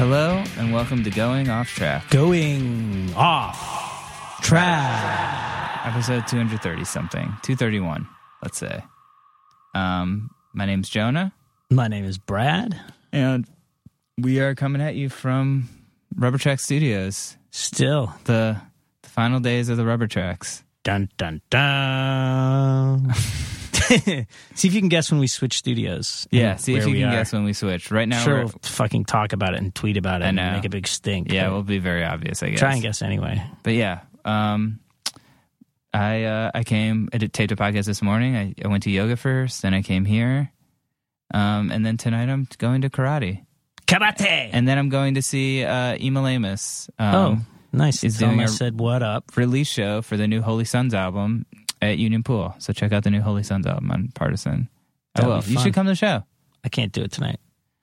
Hello and welcome to Going Off Track, Going off track. episode 230 something, 231, let's say. Um, my name's Jonah, My name is Brad. and we are coming at you from Rubber Track Studios, Still. the, the final days of the Rubber Tracks. Dun dun dun. see if you can guess when we switch studios. Yeah, see if you can are. guess when we switch. Right now, Sure, we're- we'll fucking talk about it and tweet about it and make a big stink. yeah, but we'll be very obvious, I guess. try and guess anyway. But yeah, um, I uh, I came. I did taped a podcast this morning. I, I went to yoga first, then I came here, um, and then tonight I'm going to karate, Karate. and then I'm going to see uh, Emil Amos, um, oh, nice. is doing I said what up. release show for the new Holy Sons album at Union Pool. So check out the new Holy Sons album on Partisan. I That'll will. be You fun. should come to the show. I can't do it tonight.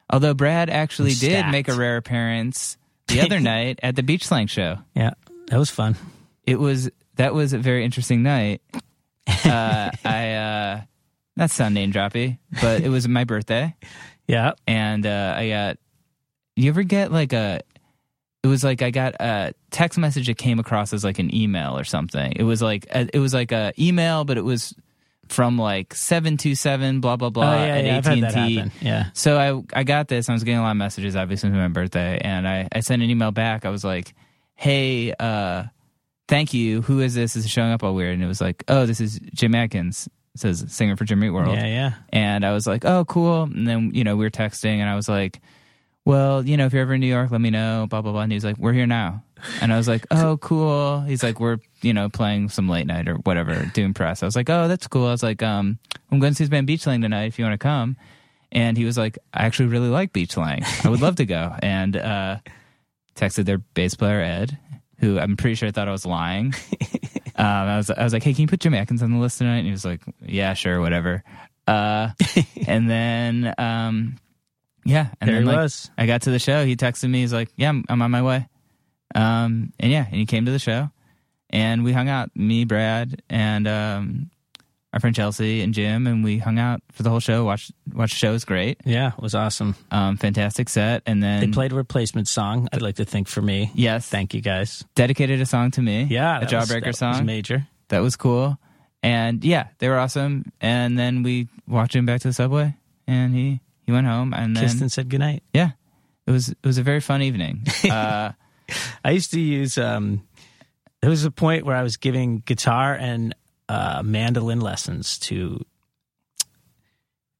Although Brad actually I'm did stacked. make a rare appearance the other night at the Beach Slang show. Yeah, that was fun. it was that was a very interesting night. Uh, I uh, not sound name droppy, but it was my birthday, Yeah. and uh, I got. You ever get like a? It was like I got a text message that came across as like an email or something. It was like a, it was like a email, but it was from like seven two seven blah blah blah oh yeah, at yeah, AT and T. Yeah. So I I got this. I was getting a lot of messages, obviously, for my birthday, and I I sent an email back. I was like, "Hey, uh, thank you. Who is this? This is showing up all weird." And it was like, "Oh, this is Jim Adkins." It says singer for Jimmy Eat World. Yeah, yeah. And I was like, "Oh, cool." And then you know we were texting, and I was like, "Well, you know, if you're ever in New York, let me know." Blah blah blah. And he's like, "We're here now." And I was like, "Oh, cool." He's like, "We're you know playing some late night or whatever, doing press." I was like, "Oh, that's cool." I was like, um, "I'm going to see his band Beach Slang tonight. If you want to come." And he was like, "I actually really like Beach Slang. I would love to go." And uh, texted their bass player Ed, who I'm pretty sure thought I was lying. Um, I was I was like, hey, can you put Jim Adkins on the list tonight? And he was like, yeah, sure, whatever. Uh, and then um, yeah, and There then he like, was. I got to the show. He texted me. He's like, yeah, I'm, I'm on my way. Um, and yeah, and he came to the show, and we hung out. Me, Brad, and um, our friend Chelsea and Jim, and we hung out for the whole show. Watched watched the show. It was great. Yeah, it was awesome. Um, fantastic set. And then They played a replacement song. I'd like to think for me. Yes, Thank you guys. dedicated a song to me. Yeah, a Jawbreaker was song. major. that was cool. And yeah, they were awesome. And then we walked him back to the subway, and he he went home. And then Kissed and said goodnight. yeah, it was it was a very fun evening. Uh, I used to use. um There was a point where I was giving guitar and uh, mandolin lessons to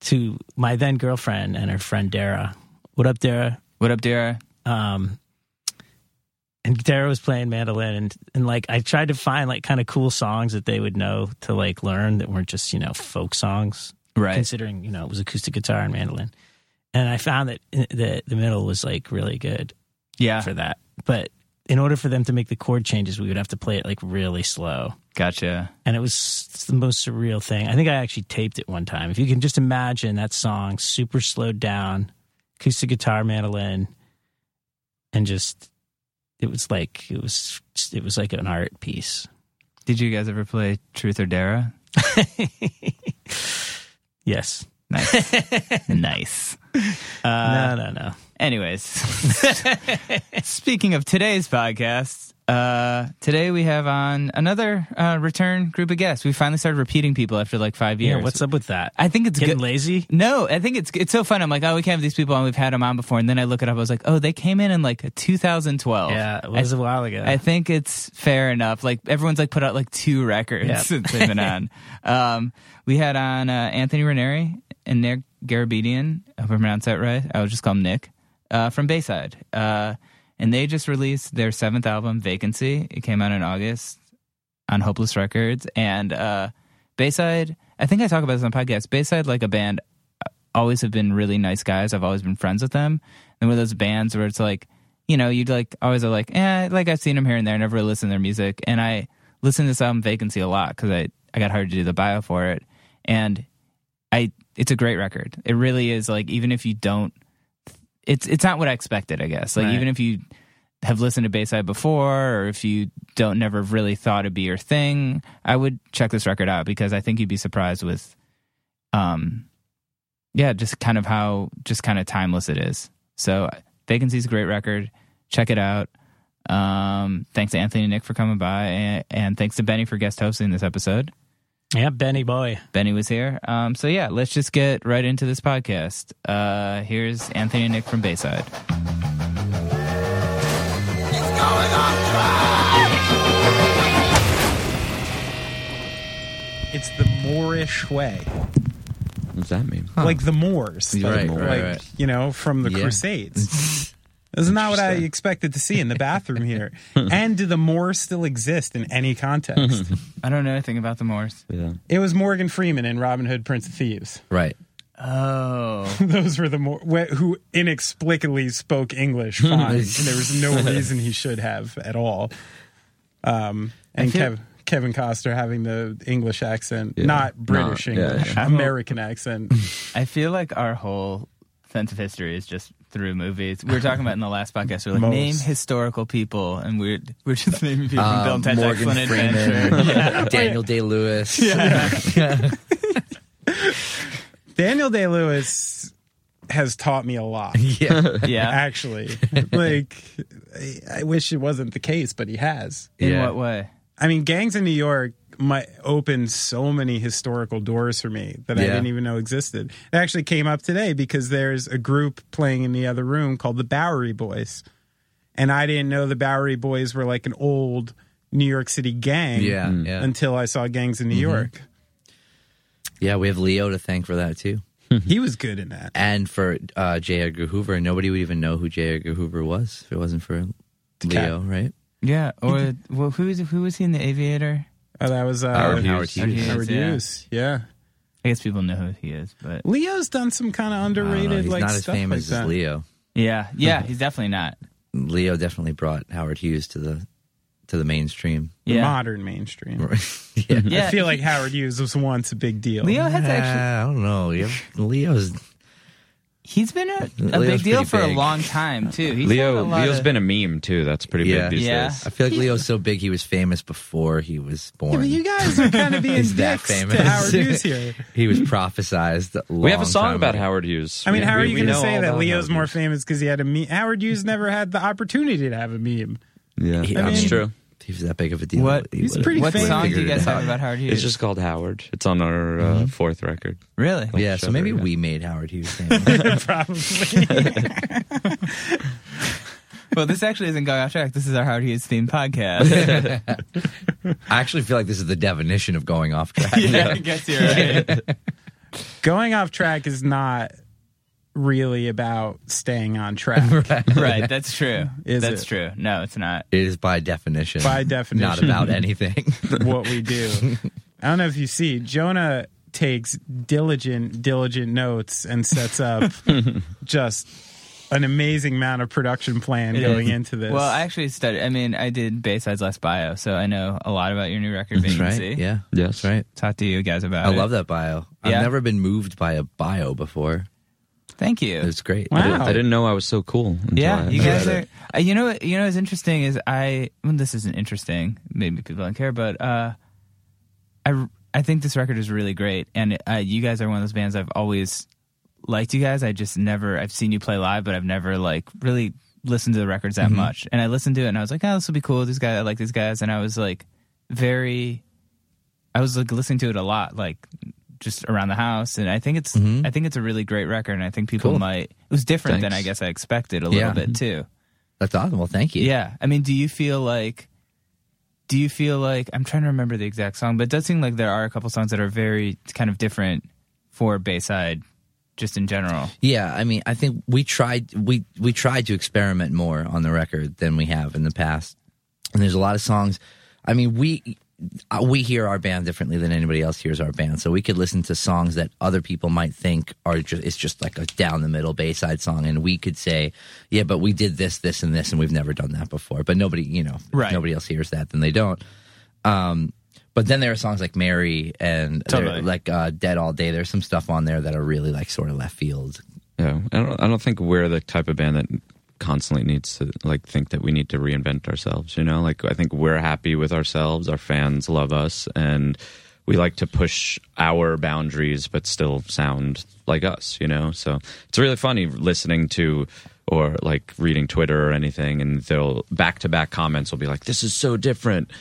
to my then girlfriend and her friend Dara. What up, Dara? what up, Dara? Um, and Dara was playing mandolin, and and like I tried to find like kind of cool songs that they would know to like learn that weren't just you know folk songs. Right. Considering you know it was acoustic guitar and mandolin, and I found that uh, the the middle was like really good. Yeah, for that. But in order for them to make the chord changes, we would have to play it like really slow. gotcha. And it was the most surreal thing. I think I actually taped it one time. If you can just imagine that song super slowed down, acoustic guitar, mandolin, and just it was like it was it was like an art piece. Did you guys ever play Truth or Dare? Yes. Nice, nice. no, no, no. Anyways, speaking of today's podcast, uh, today we have on another uh, return group of guests. We finally started repeating people after like five years. Yeah, what's up with that? I think it's Getting good. lazy? No, I think it's it's so fun. I'm like, oh, we can't have these people on. We've had them on before, and then I look it up. I was like, oh, they came in in like 2012. Yeah, it was I, a while ago. I think it's fair enough. Like everyone's like put out like two records Yep. since they've been on. Um, we had on uh, Anthony Raneri and Nick Garabedian. I hope I pronounced that right. I would just call him Nick uh, from Bayside. Uh, and they just released their seventh album, Vacancy. It came out in August on Hopeless Records. And uh, Bayside, I think I talk about this on podcasts. Bayside, like a band, always have been really nice guys. I've always been friends with them. And with those bands where it's like, you know, you'd like always are like, eh, like I've seen them here and there, never really listen to their music. And I listened to this album Vacancy a lot because I, I got hired to do the bio for it. And I it's a great record. It really is like even if you don't it's it's not what I expected, I guess. Like Right. even if you have listened to Bayside before or if you don't never really thought it'd be your thing, I would check this record out because I think you'd be surprised with um yeah, just kind of how just kind of timeless it is. So Vacancy's a great record. Check it out. Um, thanks to Anthony and Nick for coming by, and, and thanks to Benny for guest hosting this episode. Yeah, Benny boy. Benny was here. Um, so yeah, let's just get right into this podcast. Uh, here's Anthony and Nick from Bayside. It's the Moorish way, What does that mean? like the Moors, Right, like, right, like, right. you know, from the Yeah. Crusades. This is not what I expected to see in the bathroom here. and do the Moors still exist in any context? I don't know anything about the Moors. Yeah. it was Morgan Freeman in Robin Hood, Prince of Thieves. Right. Oh, Those were the Moor who inexplicably spoke English fine. and there was no reason he should have at all. Um, and feel- Kev, Kevin Costner having the English accent, Yeah. not British Not- yeah, English, yeah. American accent. I feel like our whole sense of history is just through movies. We were talking about in the last podcast. We are like Most. name historical people, and we're we're just naming people from Bill Um, and Ted's Morgan Excellent Freeman, Adventure. Daniel Day Lewis. Daniel Day Lewis has taught me a lot. yeah. yeah. Actually, like I- I wish it wasn't the case, but he has. In Yeah. what way? I mean, Gangs in New York might opened so many historical doors for me that I didn't even know existed. It actually came up today because there's a group playing in the other room called the Bowery Boys, and I didn't know the Bowery Boys were like an old New York City gang. Yeah, yeah. Until I saw Gangs in New York, Yeah, we have Leo to thank for that too. he was good in that. And for uh, J. Edgar Hoover. Nobody would even know who J. Edgar Hoover was if it wasn't for Leo, right? Yeah. Or well, who was who was he in the Aviator? Oh, that was uh, Howard Howard Hughes. Hughes. Howard yeah. Hughes. Yeah. I guess people know who he is, but Leo's done some kind of I don't underrated He's like not as stuff famous like that. as Leo. yeah, yeah, he's definitely not. Leo definitely brought Howard Hughes to the to the mainstream. The Yeah, modern mainstream. yeah. yeah. I feel like Howard Hughes was once a big deal. Leo has actually I don't know. You Leo's he's been a, a Leo's big deal pretty for a long time too. He's Leo had Leo's of- been a meme too. That's pretty Yeah. big these Yeah. days. I feel like Leo's so big he was famous before he was born. Yeah, but you guys are kind of being He's that dicks famous. to Howard Hughes here. he was prophesized. a We have a song about ago. Howard Hughes. I mean, We- how are we- you going to say that Leo's Howard more famous because he had a meme? Howard Hughes never had the opportunity to have a meme. Yeah, He- that's I mean- true. He was that big of a deal. What- He he's pretty What famous. song do you guys talk have about Howard Hughes? It's just called Howard. It's on our uh, Mm-hmm. fourth record. really. Yeah, so maybe yeah. we made Howard Hughes famous. Probably. well, this actually isn't going off track. This is our Howard Hughes themed podcast. I actually feel like this is the definition of going off track. yeah, I guess you're right. Going off track is not really about staying on track. right, that's true. Is that's it? true. No, it's not. It is by definition. By definition. Not about anything. what we do. I don't know if you see, Jonah takes diligent, diligent notes and sets up just an amazing amount of production plan It going is. into this. Well, I actually studied. I mean, I did Bayside's last bio, so I know a lot about your new record. That's Vacancy. right. Yeah. Yes. That's right. Talk to you guys about I it. love that bio. Yeah? I've never been moved by a bio before. Thank you. It's great. Wow. I, didn't, I didn't know I was so cool. until Yeah, you guys are. Uh, you know? You know what's interesting is I. Well, this isn't interesting. Maybe people don't care, but uh, I I think this record is really great, and uh, you guys are one of those bands I've always liked you guys. I just never I've seen you play live, but I've never like really listened to the records that much. And I listened to it and I was like, oh, this will be cool. These guys, I like these guys. And I was like, very, I was like listening to it a lot, like just around the house. And I think it's, mm-hmm. I think it's a really great record. And I think people Cool. might. It was different than I guess I expected a Yeah. little bit too. That's awesome. Well, thank you. Yeah. I mean, do you feel like do you feel like I'm trying to remember the exact song, but it does seem like there are a couple songs that are very kind of different for Bayside just in general. Yeah, I mean, I think we tried we we tried to experiment more on the record than we have in the past. And there's a lot of songs. I mean, we we hear our band differently than anybody else hears our band. So we could listen to songs that other people might think are just it's just like a down the middle Bayside song, and we could say, yeah, but we did this, this, and this, and we've never done that before. But nobody, you know, if Right. nobody else hears that, then they don't. Um, but then there are songs like Mary and Totally. like uh, Dead All Day. There's some stuff on there that are really like sort of left field. Yeah, I don't. I don't think we're the type of band that constantly needs to like think that we need to reinvent ourselves. You know, like I think we're happy with ourselves. Our fans love us, and we like to push our boundaries, but still sound like us. You know, so it's really funny listening to or like reading Twitter or anything, and they'll back to back comments will be like, "This is so different."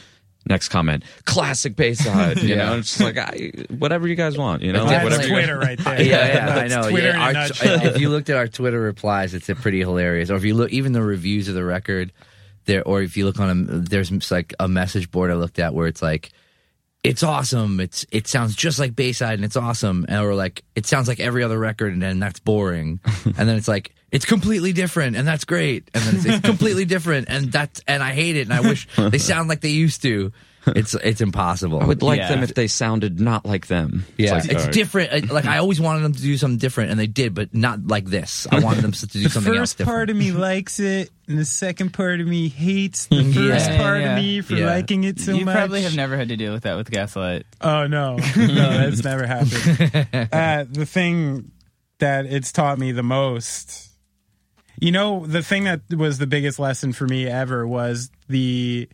Next comment, classic Bayside. You know, it's just like I, whatever you guys want. You know, like, That's whatever you guys- Twitter right there. yeah, yeah, I That's know. Twitter yeah, in a Our- nutshell. if you looked at our Twitter replies, it's pretty hilarious. Or if you look, even the reviews of the record, there. Or if you look on a, there's like a message board I looked at where it's like, it's awesome. It's it sounds just like Bayside, and it's awesome. And or like it sounds like every other record, and then that's boring. and then it's like it's completely different, and that's great. And then it's, it's completely different, and that's and I hate it, and I wish they sound like they used to. It's it's impossible. I would like Yeah. them if they sounded not like them. Yeah, like, it's, all right. different. Uh, Like I always wanted them to do something different, and they did, but not like this. I wanted them to do The something else first different. part of me likes it, and the second part of me hates the first Yeah, part yeah. of me for Yeah. liking it so you much. probably have never had to deal with that with Gaslight. Oh no, no, that's never happened. Uh, the thing that it's taught me the most, you know, the thing that was the biggest lesson for me ever was the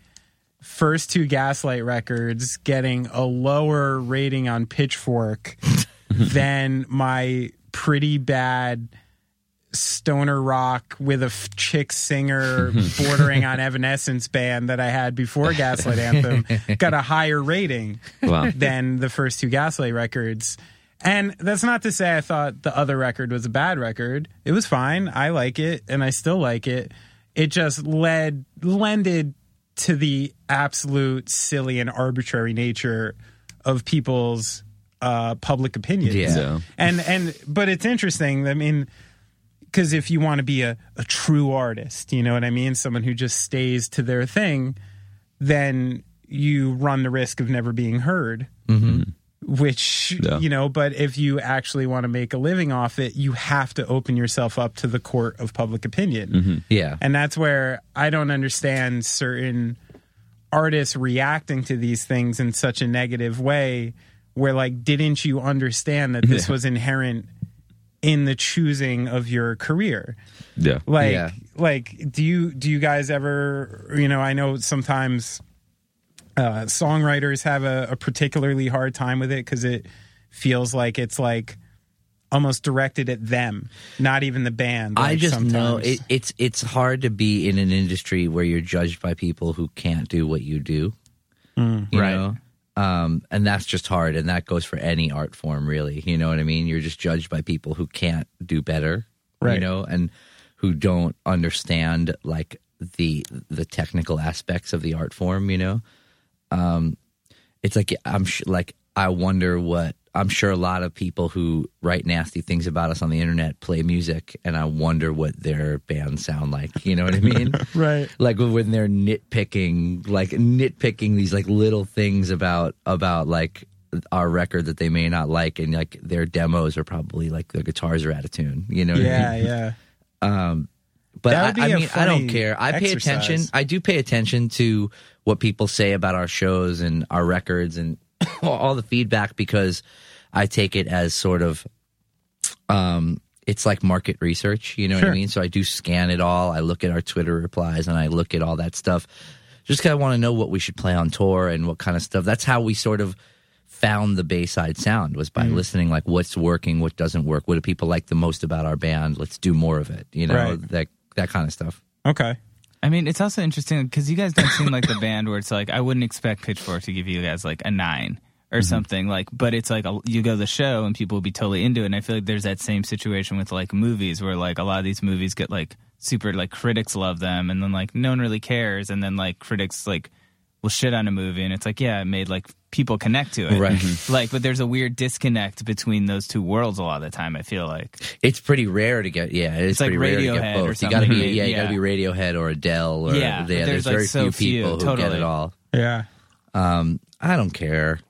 first two Gaslight records getting a lower rating on Pitchfork than my pretty bad stoner rock with a f- chick singer bordering on Evanescence band that I had before Gaslight Anthem got a higher rating Wow. than the first two Gaslight records. And that's not to say I thought the other record was a bad record. It was fine. I like it and I still like it. It just led lended to the absolute silly and arbitrary nature of people's uh, public opinions. Yeah. Yeah. And and but it's interesting. I mean, because if you want to be a, a true artist, you know what I mean, someone who just stays to their thing, then you run the risk of never being heard. Mm-hmm. Which Yeah. you know, but if you actually want to make a living off it, you have to open yourself up to the court of public opinion. Mm-hmm. Yeah, And that's where I don't understand certain artists reacting to these things in such a negative way where like didn't you understand that this was inherent in the choosing of your career? Yeah. Like Yeah. like do you do you guys ever you know, I know sometimes uh songwriters have a, a particularly hard time with it because it feels like it's like almost directed at them, not even the band. I like, just know it, it's it's hard to be in an industry where you're judged by people who can't do what you do. you right. know? Um, and that's just hard, and that goes for any art form, really. You know what I mean? You're just judged by people who can't do better, right? you know, and who don't understand like the the technical aspects of the art form. You know, um, it's like I'm sh- like I wonder what I'm sure a lot of people who write nasty things about us on the internet play music, and I wonder what their bands sound like. You know what I mean? right. like when they're nitpicking, like nitpicking these like little things about about like our record that they may not like, and like their demos are probably like the guitars are out of tune. You know? What I Yeah, mean? yeah. But I, I mean, I don't care. I pay attention. I do pay attention to what people say about our shows and our records and all the feedback because I take it as sort of, um, it's like market research. You know what I mean? So I do scan it all. I look at our Twitter replies and I look at all that stuff. Just kind of want to know what we should play on tour and what kind of stuff. That's how we sort of found the Bayside sound was by listening like what's working, what doesn't work, what do people like the most about our band? Let's do more of it. You know, Right. that that kind of stuff. Okay. I mean, it's also interesting because you guys don't seem like the band where it's like I wouldn't expect Pitchfork to give you guys like a nine or Mm-hmm. something like, but it's like a, you go to the show and people will be totally into it. And I feel like there's that same situation with like movies where like a lot of these movies get like super like critics love them and then like no one really cares and then like critics like will shit on a movie and it's like yeah it made like people connect to it Right. like but there's a weird disconnect between those two worlds a lot of the time I feel like It's pretty rare to get. Yeah, it's, It's like pretty rare to Radiohead get or both. You got to be. something. Yeah, you gotta be Radiohead or Adele. Or, Yeah, but there's, there's, like, very so few people few, who get it all. Yeah. Um, I don't care.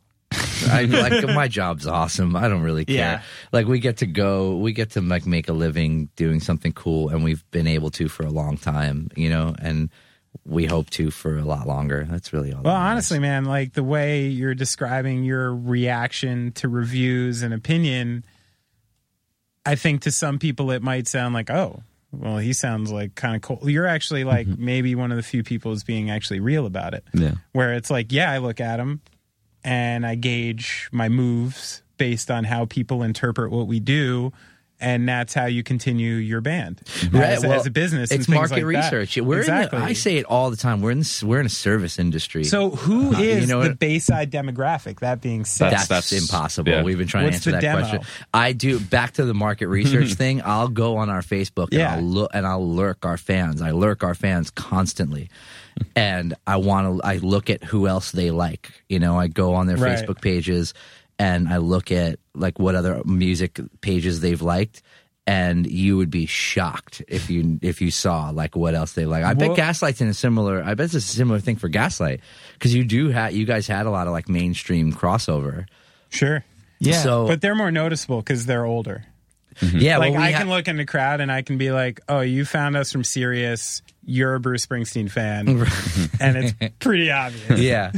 I like my job's awesome. I don't really care. Yeah. Like we get to go, we get to like make a living doing something cool, and we've been able to for a long time, you know, and we hope to for a lot longer. That's really all. Well, honestly, man, like the way you're describing your reaction to reviews and opinion, I think to some people it might sound like, oh, well, he sounds like kind of cool. You're actually like mm-hmm. maybe one of the few people is being actually real about it. Yeah. Where it's like, yeah, I look at him and I gauge my moves based on how people interpret what we do. And that's how you continue your band Right, as, well, as a business. and It's things market like that. research. We're exactly. in the, I say it all the time. We're in this, we're in a service industry. So who Uh, is you know the what? Bayside demographic? That being said, That's, That's- impossible. yeah. We've been trying What's to answer that demo? question. I do back to the market research thing. I'll go on our Facebook Yeah. and I'll look and I'll lurk our fans. I lurk our fans constantly. and I want to I look at who else they like. You know, I go on their Right. Facebook pages and I look at like what other music pages they've liked. And you would be shocked if you if you saw like what else they like. I bet Well- Gaslight's in a similar. I bet it's a similar thing for Gaslight because you do have you guys had a lot of like mainstream crossover. sure. yeah So But they're more noticeable because they're older. Yeah, like well, we I ha- can look in the crowd and I can be like, "Oh, you found us from Sirius. You're a Bruce Springsteen fan," and it's pretty obvious. yeah.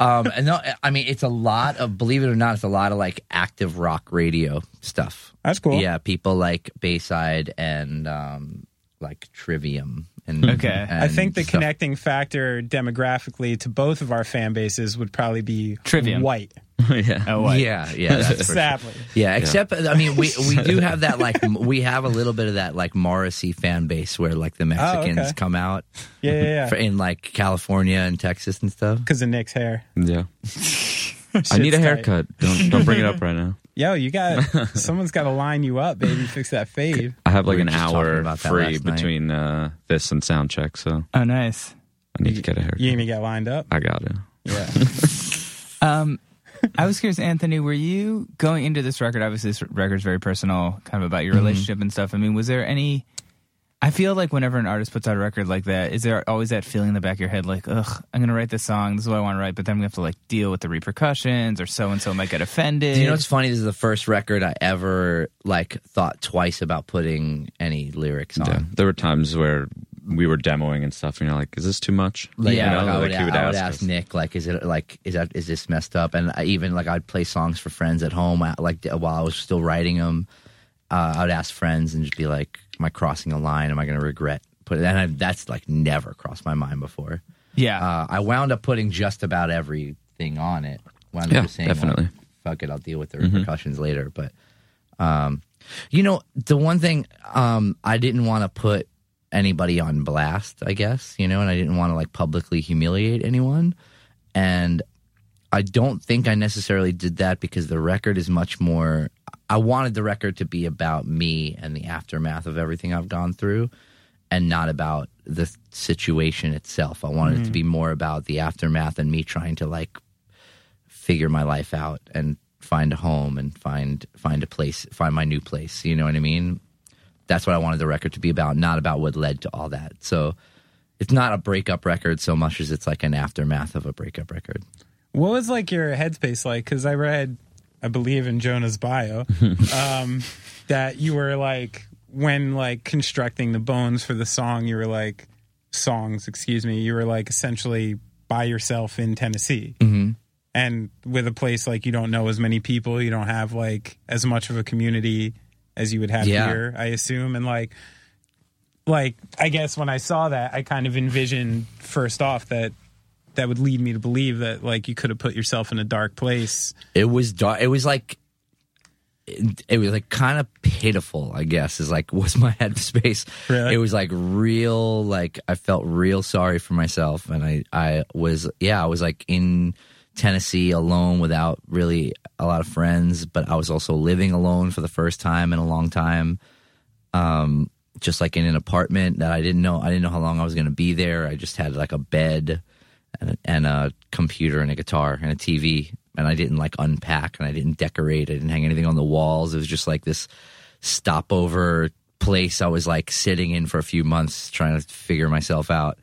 Um, and no, I mean, it's a lot of, believe it or not, it's a lot of like active rock radio stuff. That's cool. Yeah, people like Bayside and um, like Trivium. And, Okay. and I think the stuff. connecting factor demographically to both of our fan bases would probably be Trivium. white. yeah. oh what Yeah, yeah, that's for sure. Sadly, Yeah, except I mean, we we do have that like m- we have a little bit of that like Morrissey fan base where like the Mexicans Oh, okay. come out yeah, yeah, yeah. for, in like California and Texas and stuff. Because of Nick's hair. Yeah. I need Shit's a tight. haircut. Don't don't bring it up right now. Yo, you got someone's got to line you up, baby. Fix that fade. I have like We an just talking hour about that free last night. between uh, this and sound check, so oh nice I need to get a haircut. You gonna get lined up? I got it. Yeah. Um, I was curious, Anthony, were you going into this record? Obviously, this record's very personal, kind of about your mm-hmm. relationship and stuff. I mean, was there any? I feel like whenever an artist puts out a record like that, is there always that feeling in the back of your head, like, ugh, I'm going to write this song. This is what I want to write, but then we have to like deal with the repercussions, or so and so might get offended. Do you know what's funny? This is the first record I ever like thought twice about putting any lyrics on. Yeah. There were times where we were demoing and stuff, and you're like, "Is this too much?" Like, Yeah, you know, You know, I would, like he would I would ask ask. Nick, like, is it like, is that, is this messed up? And I even like, I'd play songs for friends at home, uh, like while I was still writing them. Uh, I would ask friends and just be like, "Am I crossing a line? Am I going to regret?" Put and I, that's like never crossed my mind before. yeah, Uh, I wound up putting just about everything on it. Wound Yeah, up just saying, like, definitely. fuck it, I'll deal with the repercussions later. But, um, you know, the one thing um, I didn't want to put anybody on blast, I guess, you know, and I didn't want to like publicly humiliate anyone. And I don't think I necessarily did that because the record is much more. I wanted the record to be about me and the aftermath of everything I've gone through and not about the situation itself. I wanted it to mm. be more about the aftermath and me trying to like figure my life out and find a home and find find a place, find my new place. You know what I mean? That's what I wanted the record to be about, not about what led to all that. So it's not a breakup record so much as it's like an aftermath of a breakup record. What was like your headspace like? Because I read, I believe in Jonah's bio, um, that you were like when like constructing the bones for the song, you were like songs, excuse me, you were like essentially by yourself in Tennessee, mm-hmm. and with a place like you don't know as many people, you don't have like as much of a community as you would have Yeah. here, I assume, and like. Like I guess when I saw that, I kind of envisioned first off that that would lead me to believe that like you could have put yourself in a dark place. It was dark. It was like it, it was like kind of pitiful. I guess is like was my headspace. Really? It was like real. Like I felt real sorry for myself, and I I was yeah I was like in Tennessee alone without really a lot of friends, but I was also living alone for the first time in a long time. Um, just like in an apartment that I didn't know. I didn't know how long I was going to be there. I just had like a bed and and a computer and a guitar and a TV, and I didn't like unpack and I didn't decorate. I didn't hang anything on the walls. It was just like this stopover place I was like sitting in for a few months trying to figure myself out.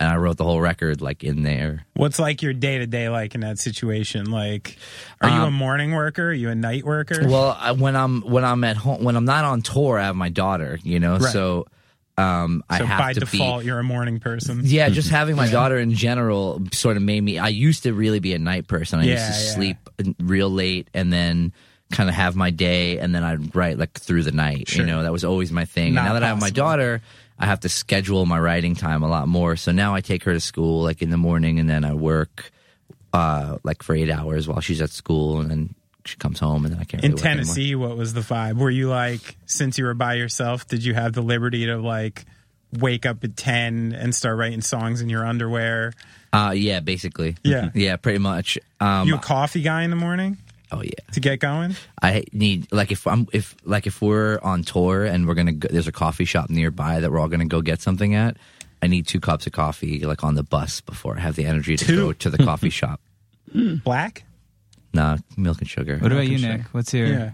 And I wrote the whole record like in there. What's like your day to day like in that situation? Like, are you a morning worker? Are you a night worker? Um, Well, I, when I'm when I'm at home when I'm not on tour, I have my daughter. You know, Right. so um, I have by to default, be. you're a morning person. Yeah, just having my daughter in general sort of made me. I used to really be a night person. I used to yeah. sleep real late and then kind of have my day, and then I'd write like through the night. Sure. You know, that was always my thing. Now that I have my daughter, I have to schedule my writing time a lot more. So now I take her to school like in the morning, and then I work uh, like for eight hours while she's at school, and then she comes home, and then I can't. In really work anymore. Tennessee, what was the vibe? Were you like, since you were by yourself, did you have the liberty to like wake up at 10 and start writing songs in your underwear? Uh, yeah, basically. Yeah. yeah, pretty much. Um, you a coffee guy in the morning oh yeah. to get going? I need like if I'm if like if we're on tour and we're gonna go, there's a coffee shop nearby that we're all gonna go get something at. I need two cups of coffee like on the bus before I have the energy to Two? go to the coffee shop. Black? Nah, milk and sugar. What about you, Nick? What's your Yeah.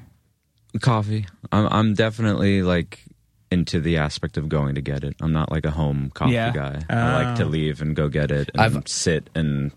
Coffee. I'm I'm definitely like into the aspect of going to get it. I'm not like a home coffee Yeah. guy. I oh. like to Oh. leave and go get it and I've- sit and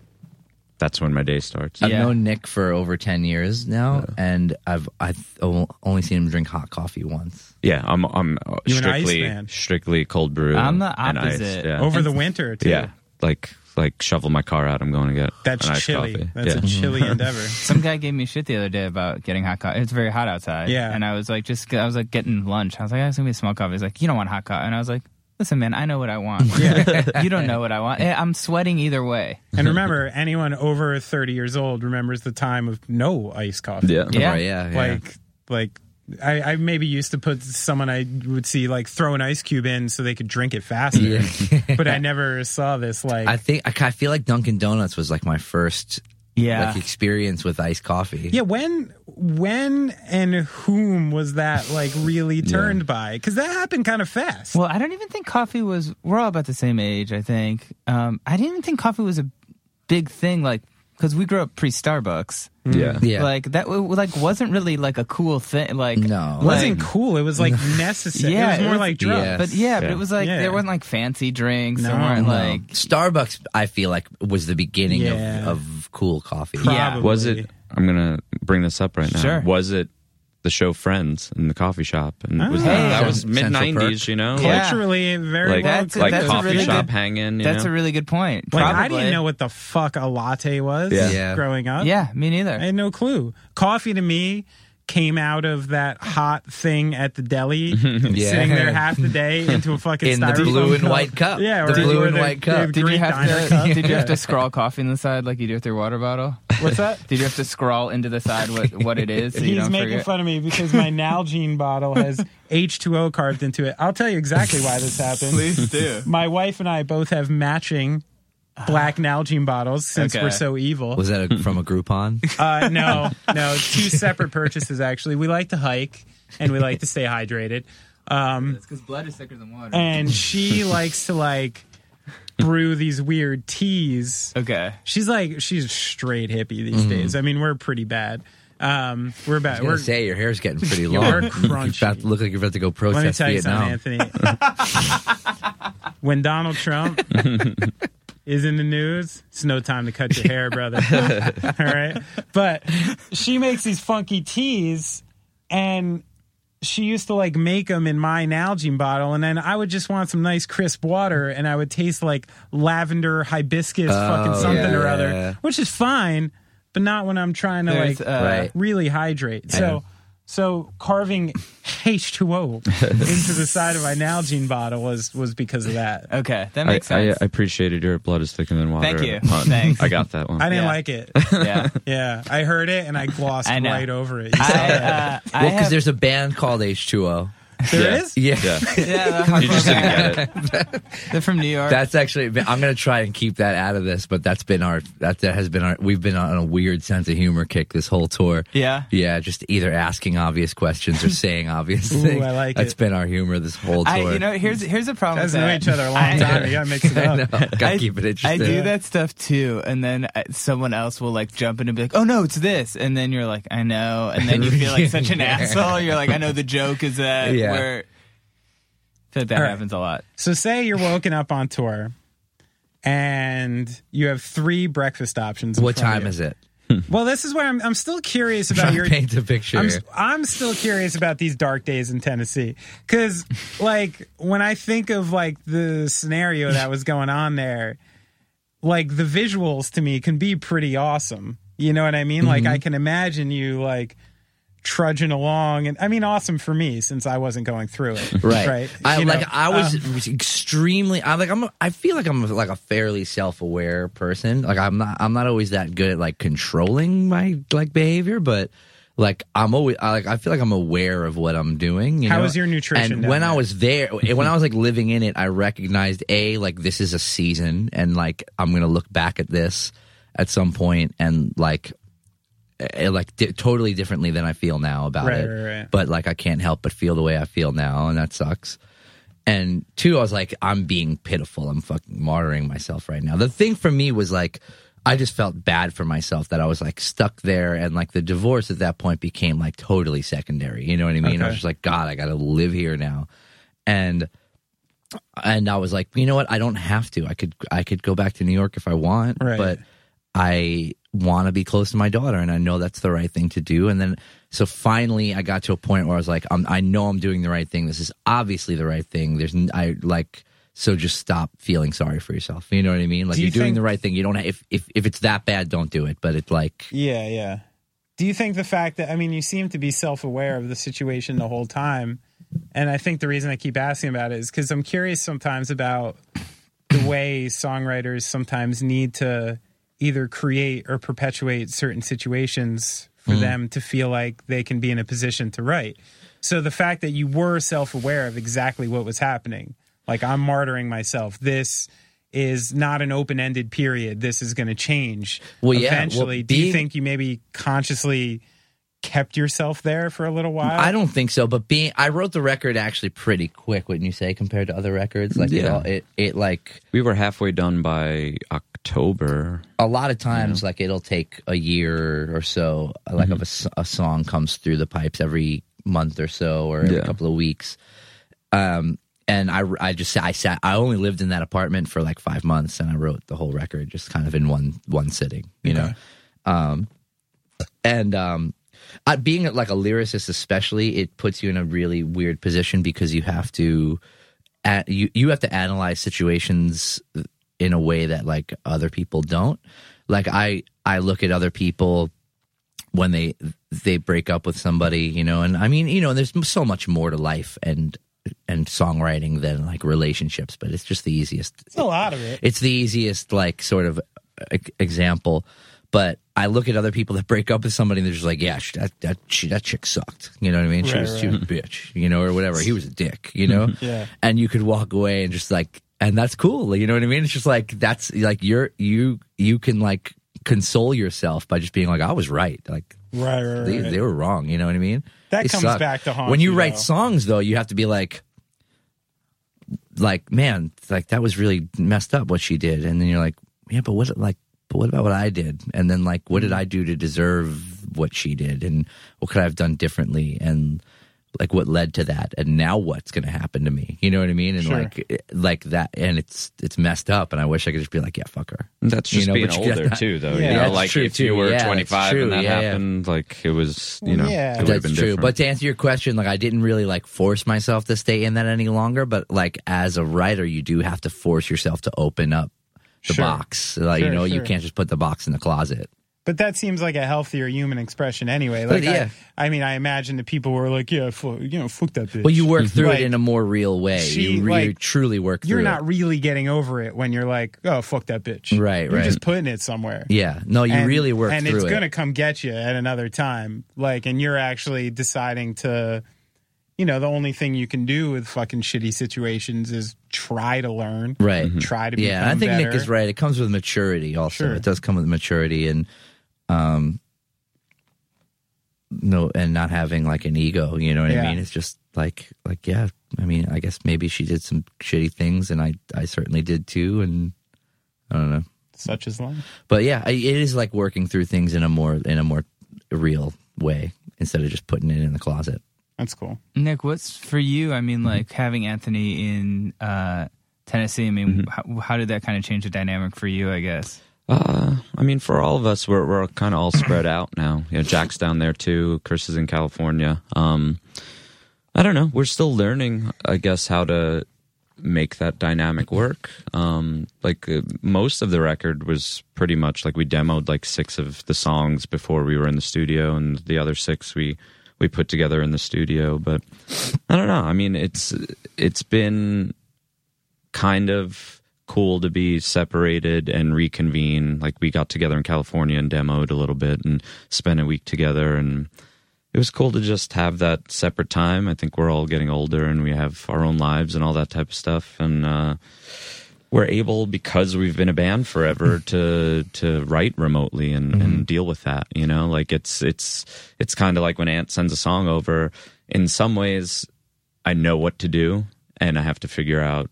that's when my day starts. I've Yeah. known Nick for over ten years now, and I've I've o- only seen him drink hot coffee once. Yeah, I'm I'm uh, You an ice strictly man? strictly cold brew. I'm the and iced, opposite. yeah. Over the winter, too. yeah, like like shovel my car out. I'm going to get That's an iced chilly. coffee. That's yeah. a chilly endeavor. Some guy gave me shit the other day about getting hot coffee. It's very hot outside. Yeah. And I was like, just, I was like getting lunch. I was like, I was going to be small coffee. He's like, you don't want hot coffee. And I was like, listen, man, I know what I want. Yeah. you don't know what I want. Eh, I'm sweating either way. And remember, anyone over 30 years old remembers the time of no iced coffee. Yeah. Yeah. Right, yeah, yeah. Like, like, I, I maybe used to put someone I would see like throw an ice cube in so they could drink it faster, but I never saw this like I think I, kind feel like Dunkin' Donuts was like my first Yeah. like experience with iced coffee. Yeah, when when and whom was that like really turned by? Because that happened kind of fast. Well, I don't even think coffee was. We're all about the same age, I think. Um, I didn't even think coffee was a big thing, like because we grew up pre Starbucks. Yeah. Mm-hmm. Yeah. Like that, w- like wasn't really like a cool thing. Like No. it wasn't like- cool. It was like necessary. Yeah, it was it more was- like drugs. Yeah. But yeah, but it was like Yeah. there weren't like fancy drinks. there No, weren't no. like Starbucks, I feel like was the beginning Yeah. of, of cool coffee. Yeah. Was it? I'm gonna bring this up right now. Sure. Was it the show Friends in the coffee shop? And was Ah. that, Hey. that was mid nineties, you know, Yeah. culturally very like well. That's a- like that's coffee really shop good- hanging. You that's know? a really good point. like I didn't know what the fuck a latte was Yeah. Yeah. growing up. Yeah, me neither. I had no clue. Coffee to me came out of that hot thing at the deli, sitting there half the day into a fucking In the styrofoam blue and cup. white cup. Yeah, The blue and white cup. did you have to? cup. Did you have to scrawl coffee in the side like you do with your water bottle? What's that? Did you have to scrawl into the side what what it is? So you He's don't making forget? fun of me because my Nalgene bottle has H2O carved into it. I'll tell you exactly why this happened. Please do. My wife and I both have matching black Nalgene bottles since Okay. we're so evil. Was that a, from a Groupon? Uh, no, no, two separate purchases actually. We like to hike and we like to stay hydrated. Um, because blood is thicker than water. and she likes to like brew these weird teas. okay. She's like she's straight hippie these days. I mean, we're pretty bad. Um, we're bad. I was gonna We're say your hair's getting pretty long. we're You crunchy. about to look like you're about to go protest Let me protest tell you Vietnam. something, Anthony. when Donald Trump is in the news, it's no time to cut your hair, brother. All right. But she makes these funky teas and she used to like make them in my Nalgene bottle, and then I would just want some nice crisp water, and I would taste like lavender, hibiscus, fucking something yeah. or other, which is fine, but not when I'm trying to There's, like uh, Right. really hydrate. So So carving H2O into the side of my Nalgene bottle was was because of that. Okay, that makes I, sense. I appreciated your blood is thicker than water. Thank you. Thanks. I got that one. I didn't Yeah. like it. yeah. Yeah, I heard it and I glossed I right over it. You I, saw uh, Well, because have- there's a band called H2O. There yeah. is? Yeah. yeah. yeah, You just didn't get it. they're from New York. That's actually. I'm gonna try and keep that out of this, but that's been our that that has been our. We've been on a weird sense of humor kick this whole tour. yeah. Yeah, just either asking obvious questions or saying obvious Ooh, things. I like That's it. been our humor this whole tour. I, you know, here's here's a problem. Guys with know that. each other a long I- time. You gotta mix it I know. up. Gotta I- keep it interesting. I do that stuff too, and then uh, someone else will like jump in and be like, "Oh no, it's this," and then you're like, "I know," and then you feel like such an asshole. You're like, "I know the joke is that." Yeah. Where I feel like that All right. happens a lot. So say you're woken up on tour and you have three breakfast options. What time you. is it? Well, this is where I'm, I'm still curious about your. paint a picture. I'm. I'm still curious about these dark days in Tennessee because, like, when I think of like the scenario that was going on there, like the visuals to me can be pretty awesome. You know what I mean? Like, Mm-hmm. I can imagine you like trudging along, and I mean, awesome for me since I wasn't going through it. right right. i You like know, i was um, extremely i like i'm a- i feel like i'm like a fairly self-aware person like i'm not i'm not always that good at like controlling my like behavior but like i'm always I, like i feel like i'm aware of what i'm doing you How know? was your nutrition and when i was there when i was like living in it i recognized a like this is a season and like i'm gonna look back at this at some point and like eh, Eh, eh, like di- totally differently than I feel now about Right, it. right, right. But like I can't help but feel the way I feel now, and that sucks. And two, I was like, I'm being pitiful. I'm fucking martyring myself right now. The thing for me was like, I just felt bad for myself that I was like stuck there, and like the divorce at that point became like totally secondary. You know what I mean? I was just like, God, I got to live here now, and and I was like, you know what? I don't have to. I could I could go back to New York if I want, Right. but I want to be close to my daughter, and I know that's the right thing to do. And then, so finally, I got to a point where I was like, I'm, I know I'm doing the right thing. This is obviously the right thing. There's, I like, so just stop feeling sorry for yourself. You know what I mean? Like Do you you're doing think- the right thing. You don't. If if if it's that bad, don't do it. But it's like, Yeah, yeah. Do you think the fact that I mean you seem to be self-aware of the situation the whole time and I think the reason I keep asking about it is cuz I'm curious sometimes about the way songwriters sometimes need to either create or perpetuate certain situations for mm-hmm. them to feel like they can be in a position to write. So the fact that you were self-aware of exactly what was happening, like I'm martyring myself. This is not an open-ended period. This is going to change Well, yeah. Well, eventually. Do you think you maybe consciously kept yourself there for a little while? I don't think so. But being, I wrote the record actually pretty quick. Wouldn't you say compared to other records? Like, it, Yeah. all, it it like We were halfway done by October. a lot of times like it'll take a year or so like if a a, song comes through the pipes every month or so or every Yeah. couple of weeks. Um and I, I just I sat I only lived in that apartment for like five months and I wrote the whole record just kind of in one one sitting you know? Um and um I, being like a lyricist especially it puts you in a really weird position because you have to at, you you have to analyze situations in a way that like other people don't like i i look at other people when they they break up with somebody you know and i mean you know there's so much more to life and and songwriting than like relationships but it's just the easiest It's a lot of it. it's the easiest like sort of example but I look at other people that break up with somebody and they're just like, yeah, that that she, that chick sucked. You know what I mean? She Right, was she was a bitch, you know, or whatever. He was a dick, you know. Yeah. And you could walk away and just like, and that's cool. You know what I mean? It's just like that's like you're you you can like console yourself by just being like, I was right. Like Right, right, they, right. they were wrong. You know what I mean? That They comes suck. back to haunt when you you, write though. songs, though. You have to be like, like, man, like that was really messed up what she did, and then you're like, yeah, but what, like, but what about what I did? And then like, what did Mm-hmm. I do to deserve what she did, and what could I have done differently, and like what led to that, and now what's going to happen to me? You know what I mean? And Sure. like, eh, like that, and it's it's messed up, and I wish I could just be like, yeah, fuck her. That's You just know, being but you get older that- too, though. Yeah, you know, that's like true, if too. you were Yeah, 25 true. and that Yeah, yeah. happened, like it was, you know, Yeah. it That's been true. different. But to answer your question, like I didn't really like force myself to stay in that any longer. But like as a writer, you do have to force yourself to open up the Sure. box. Like Sure, you know, you can't just put the box in the closet. But that seems like a healthier human expression anyway. But Like, yeah. I, I mean, I imagine the people were like, "Yeah, fuck, you know, fuck that bitch." Well, you work mm-hmm. through Like, it in a more real way. she, you re- like, truly work through it. You're it. not really getting over it when you're like, "Oh, fuck that bitch." Right, You're right. just putting it somewhere. Yeah, no, you And- really work and through it's it. gonna come get you at another time. Like, and you're actually deciding to, you know, the only thing you can do with fucking shitty situations is try to learn, right. Try to become Yeah, and I think better. Nick is right. It comes with maturity. Also, Sure. it does come with maturity and um, no, and not having like an ego. You know what Yeah. I mean? It's just like like yeah. I mean, I guess maybe she did some shitty things, and I I certainly did too. And I don't know, Such as life. but yeah, I, it is like working through things in a more in a more real way instead of just putting it in the closet. That's cool. Nick, what's for you? I mean, like having Anthony in uh, Tennessee. I mean, how, how did that kind of change the dynamic for you? I guess. Uh, I mean, for all of us, we're we're kind of all spread out now. You know, Jack's down there too. Chris is in California. Um, I don't know. We're still learning, I guess, how to make that dynamic work. Um, like uh, most of the record was pretty much like we demoed like six of the songs before we were in the studio, and the other six we we put together in the studio. But I don't know. I mean, it's it's been kind of cool to be separated and reconvene. Like we got together in California and demoed a little bit and spent a week together. And it was cool to just have that separate time. I think we're all getting older and we have our own lives and all that type of stuff. And uh we're able because we've been a band forever to to write remotely and, and deal with that you know? Like it's it's it's kind of like when ant sends a song over. In some ways i know what to do and i have to figure out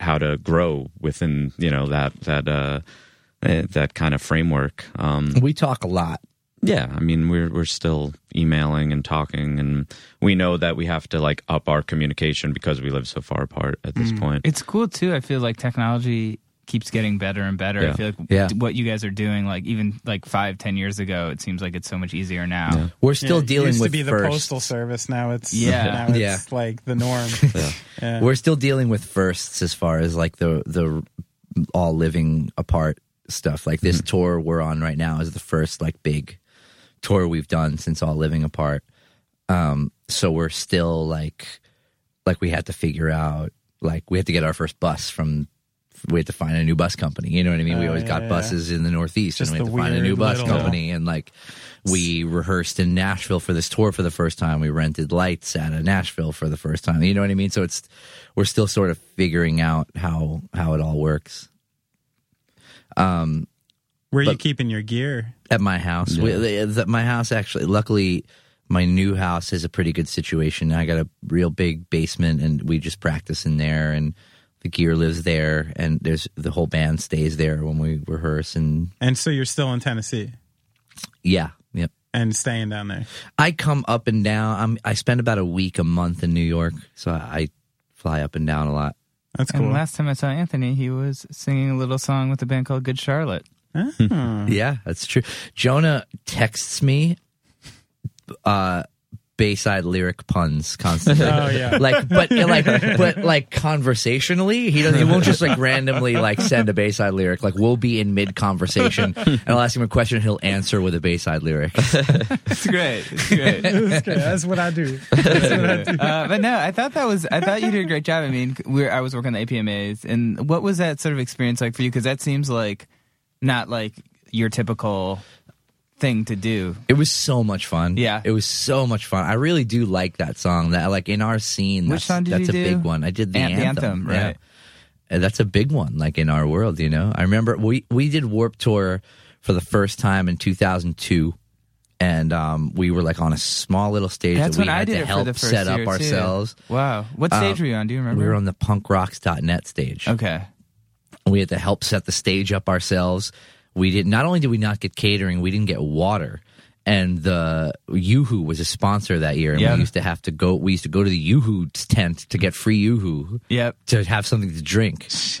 how to grow within you know that that uh eh, that kind of framework um We talk a lot. yeah i mean we're we're still emailing and talking and we know that we have to like up our communication because we live so far apart at this point It's cool too. I feel like technology keeps getting better and better. I feel like Yeah. what you guys are doing, like even like five, ten years ago, it seems like it's so much easier now. We're still Yeah, it dealing used with to be the postal service. Now it's Yeah. Now it's Yeah. like the norm. Yeah. We're still dealing with firsts as far as like the the all living apart stuff. Like this tour we're on right now is the first like big tour we've done since all living apart. Um, so we're still like like we had to figure out like we had to get our first bus from we had to find a new bus company. You know what I mean? we Oh, always yeah, got yeah. buses in the Northeast, Just and we had to find a new bus little- company. And like, we rehearsed in Nashville for this tour for the first time. We rented lights out of Nashville for the first time. You know what I mean? So it's we're still sort of figuring out how how it all works Um, Where are you But- keeping your gear? at my house. We, the, the- my house actually, luckily, my new house is a pretty good situation. I got a real big basement, and we just practice in there, and the gear lives there, and there's the whole band stays there when we rehearse, and And so you're still in Tennessee yeah, yep. and staying down there. I come up and down. I'm, I spend about a week a month in New York, so I fly up and down a lot. That's cool. And last time I saw Anthony, he was singing a little song with a band called Good Charlotte. Hmm. Yeah, that's true. Jonah texts me uh Bayside lyric puns constantly. Oh, yeah. like but like but like conversationally, he doesn't. He won't just like randomly like send a Bayside lyric. Like we'll be in mid conversation, and I'll ask him a question, he'll answer with a Bayside lyric. It's great. It's great. That's, good. That's what I do. What I do. uh, but no, I thought that was. I thought you did a great job. I mean, we're, I was working on the APMAs, and what was that sort of experience like for you? Because that seems like not like your typical thing to do. It was so much fun. Yeah. it was so much fun. I really do like that song. That like in our scene, Which that's, song did that's you a do? big one. I did the An- the anthem. anthem, yeah. right. And that's a big one, like in our world, you know. I remember we we did Warped Tour for the first time in 2002, and um, we were like on a small little stage That's that we when I had did to help the first set year up too. ourselves. Wow, what stage were you on? Do you remember? We were on the punkrocks.net stage. Okay. We had to help set the stage up ourselves. We did not only did we not get catering, we didn't get water. And the Yoo-Hoo was a sponsor that year, and Yeah. we used to have to go. We used to go to the Yoo-Hoo tent to get free Yoo-Hoo Yep. to have something to drink.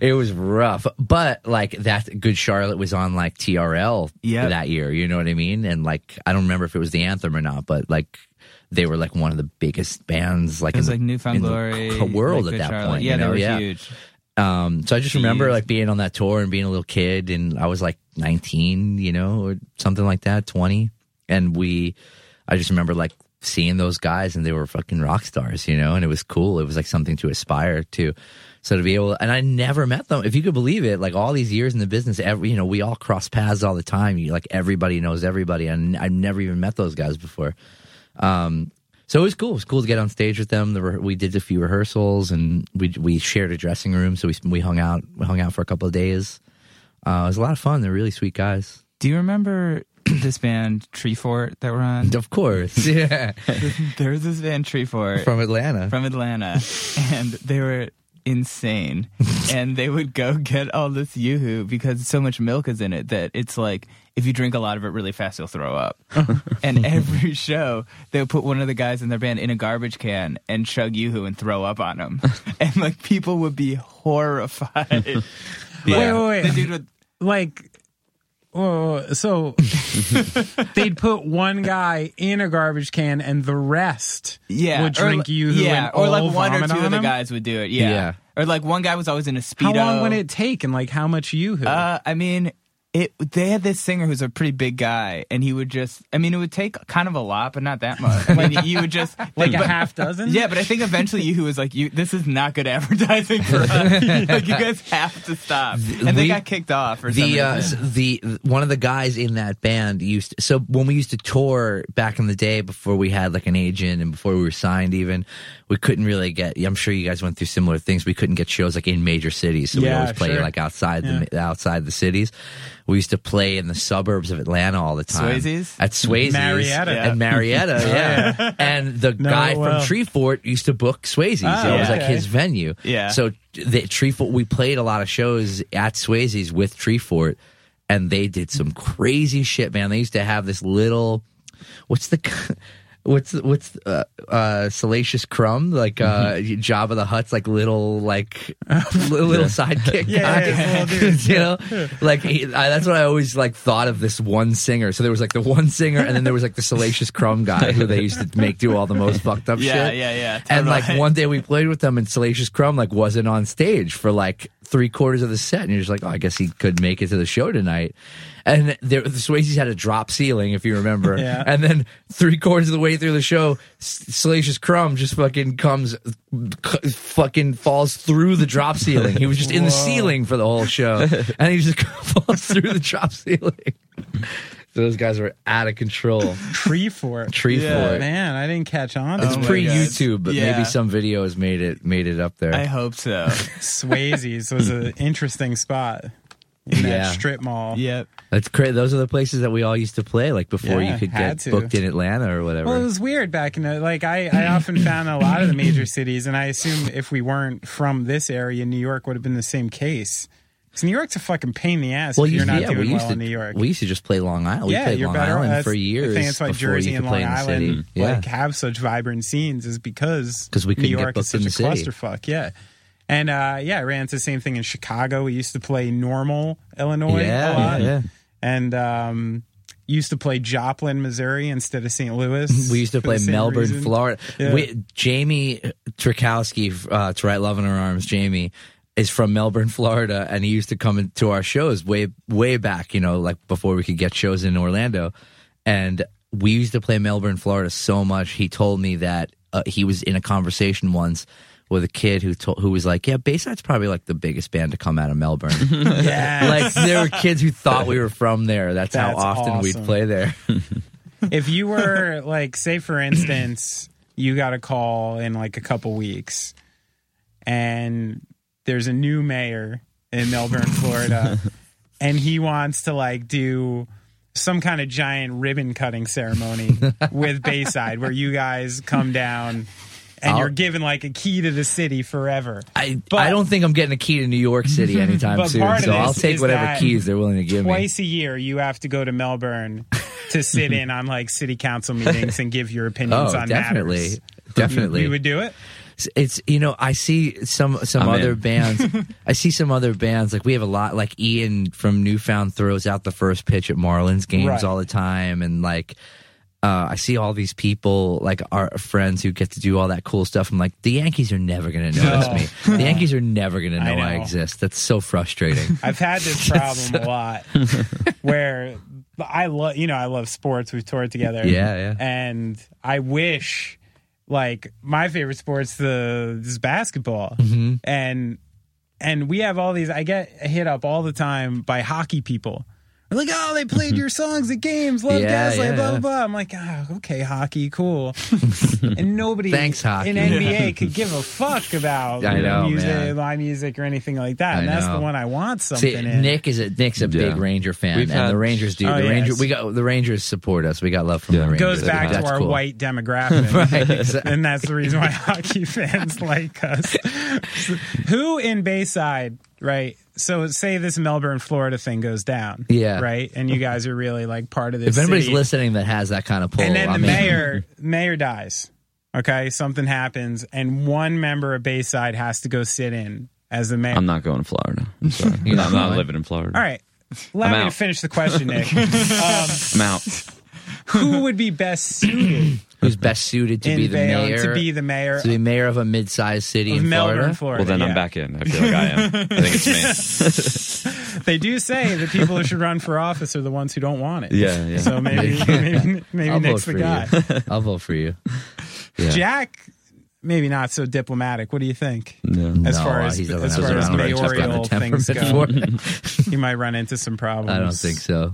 it was rough, but like that Good Charlotte was on like TRL Yep. that year. You know what I mean? And like I don't remember if it was the anthem or not, but like they were like one of the biggest bands like It was in like the, Newfound in the Glory, c- world like at Good that Charlotte. point. Yeah, you know? they were huge. Um, so I just remember like being on that tour and being a little kid, and I was like 19, you know, or something like that, 20. And we, I just remember like seeing those guys and they were fucking rock stars, you know, and it was cool. It was like something to aspire to. So to be able, and I never met them. If you could believe it, like all these years in the business, every you know, we all cross paths all the time. You like everybody knows everybody, and I've never even met those guys before. Um, so it was cool. It was cool to get on stage with them. The re- we did a few rehearsals, and we we shared a dressing room, so we we hung out we hung out for a couple of days. Uh, it was a lot of fun. They're really sweet guys. Do you remember this band Tree Fort that we're on? Of course, yeah, There's this band Tree Fort from Atlanta. from Atlanta, and they were insane. and they would go get all this yoo-hoo because so much milk is in it that it's like if you drink a lot of it really fast, you'll throw up. and every show, they would put one of the guys in their band in a garbage can and chug yoo-hoo and throw up on him. and like people would be horrified. Wait, wait, wait. The dude would like whoa, so they'd put one guy in a garbage can and the rest yeah, would or drink li- you yeah, and or like one or two of the him? guys would do it. Yeah. Yeah. or like one guy was always in a speedo. How long would it take and like how much you Uh, I mean, it. They had this singer who's a pretty big guy, and he would just. I mean, it would take kind of a lot, but not that much. I mean, you would just like a half dozen? Yeah, but I think eventually you was like, "You, this is not good advertising for us. like, you guys have to stop." And they got kicked off or some the uh, the one of the guys in that band used to, so when we used to tour back in the day before we had like an agent and before we were signed even we couldn't really get I'm sure you guys went through similar things we couldn't get shows like in major cities so we always play sure. like outside the outside the cities we used to play in the suburbs of Atlanta all the time Swayze's? at Swayze's Marietta. and Marietta oh, yeah, and the No, guy well. from Treefort used to book Swayze's Oh, it was like okay. his venue Yeah. so the Treefort we played a lot of shows at Swayze's with Treefort and they did some crazy shit, man. They used to have this little, what's the, what's what's uh, uh salacious crumb like uh Mm-hmm. Jabba the Hutt's like little like little, little sidekick Yeah, guy. yeah, little you know like he, I, that's what I always like thought of this one singer so there was like the one singer and then there was like the salacious crumb guy who they used to make do all the most fucked up yeah, shit yeah, yeah. yeah. and like one day we played with them and Salacious Crumb like wasn't on stage for like three quarters of the set and you're just like, oh, I guess he could make it to the show tonight. And there, the Swayze's had a drop ceiling, if you remember. Yeah. And then three quarters of the way through the show, Salacious Crumb just fucking comes, c- fucking falls through the drop ceiling. He was just in the ceiling for the whole show, and he just falls through the drop ceiling. So those guys were out of control. tree fort. Tree Yeah. fort. Man, I didn't catch on. It's to my pre YouTube, but Yeah. maybe some videos made it made it up there. I hope so. Swayze's was an interesting spot in Yeah. that strip mall. yep. That's crazy. Those are the places that we all used to play, like before Yeah, you could get to. booked in Atlanta or whatever. Well, it was weird back in the like I, I often found a lot of the major cities, and I assume if we weren't from this area, New York would have been the same case. Because New York's a fucking pain in the ass well, if you- you're not yeah, we doing used well to in New York. we used to just play Long Island. We yeah, played you're Long better. Island for years. I think that's why Jersey you and Long Island. Yeah, like have such vibrant scenes is because we New York is such a clusterfuck. Yeah. And uh, yeah, I ran into the same thing in Chicago. We used to play Normal, Illinois, Yeah, a lot, yeah, yeah. and um, used to play Joplin, Missouri, instead of St. Louis. we used to play Melbourne, reason. Florida. Yeah. We, Jamie Tworkowski, uh, to write "Love on Her Arms," Jamie is from Melbourne, Florida, and he used to come to our shows way way back. You know, like before we could get shows in Orlando, and we used to play Melbourne, Florida so much. He told me that uh, he was in a conversation once. With a kid who told, who was like, yeah, Bayside's probably like the biggest band to come out of Melbourne. Yes. like there were kids who thought we were from there. That's, how That's often we'd play there. if you were like say for instance you got a call in like a couple weeks and there's a new mayor in melbourne florida and he wants to like do some kind of giant ribbon cutting ceremony with bayside where you guys come down and I'll- you're given like a key to the city forever I But- I don't think I'm getting a key to New York City anytime soon. So I'll take whatever keys they're willing to give me. twice a year you have to go to melbourne to sit in on like city council meetings and give your opinions Oh, on definitely, matters. definitely. you would do it it's you know I see some some I'm other in. bands. I see some other bands like we have a lot like Ian from Newfound throws out the first pitch at Marlins games Right. all the time, and like uh, I see all these people, like our friends who get to do all that cool stuff. I'm like, the Yankees are never going to notice me. The Yankees are never going to I know I, exist. That's so frustrating. I've had this problem a lot where I love, you know, I love sports. We've toured together. Yeah, yeah. And I wish, like, my favorite sport's the is basketball, Mm-hmm. and and we have all these. I get hit up all the time by hockey people. They're like, oh, they played mm-hmm. your songs at games. Love Yeah, Gaslight, yeah, blah, blah, blah. I'm like, oh, okay, hockey, cool. and nobody Thanks, hockey. in NBA could give a fuck about I know, music, man. my music or anything like that. I and that's know. the one I want something See, in. Nick is a Nick's a big Ranger fan, We've and had- the Rangers do. Oh, the yes. Ranger, we got the Rangers support us. We got love from Yeah. the Rangers. goes back That's to our cool. white demographic. Right, exactly. and that's the reason why hockey fans like us. Who in Bayside, right? So say this Melbourne, Florida thing goes down. Yeah. Right? And you guys are really like part of this. If anybody's city. listening that has that kind of pull, and then I the mean, mayor mayor dies. Okay, something happens, and one member of Bayside has to go sit in as the mayor. I'm not going to Florida. I'm sorry. You're not I'm not going? living in Florida. All right, allow I'm me to out. finish the question, Nick. Um, I'm out. Who would be best suited who's best suited to in be the Bayonne mayor? to be the mayor to be mayor of a mid-sized city of in Melbourne, Florida. Florida? Well, then yeah. I'm back in. I feel like I am. I think it's me. They do say the people who should run for office are the ones who don't want it. Yeah, yeah. So maybe maybe, maybe I'll Nick's the guy. you. I'll vote for you. Yeah. Jack, maybe not so diplomatic. What do you think? No. As No, far as he doesn't as far the as right mayoral temperament things for go, it. he might run into some problems. I don't think so.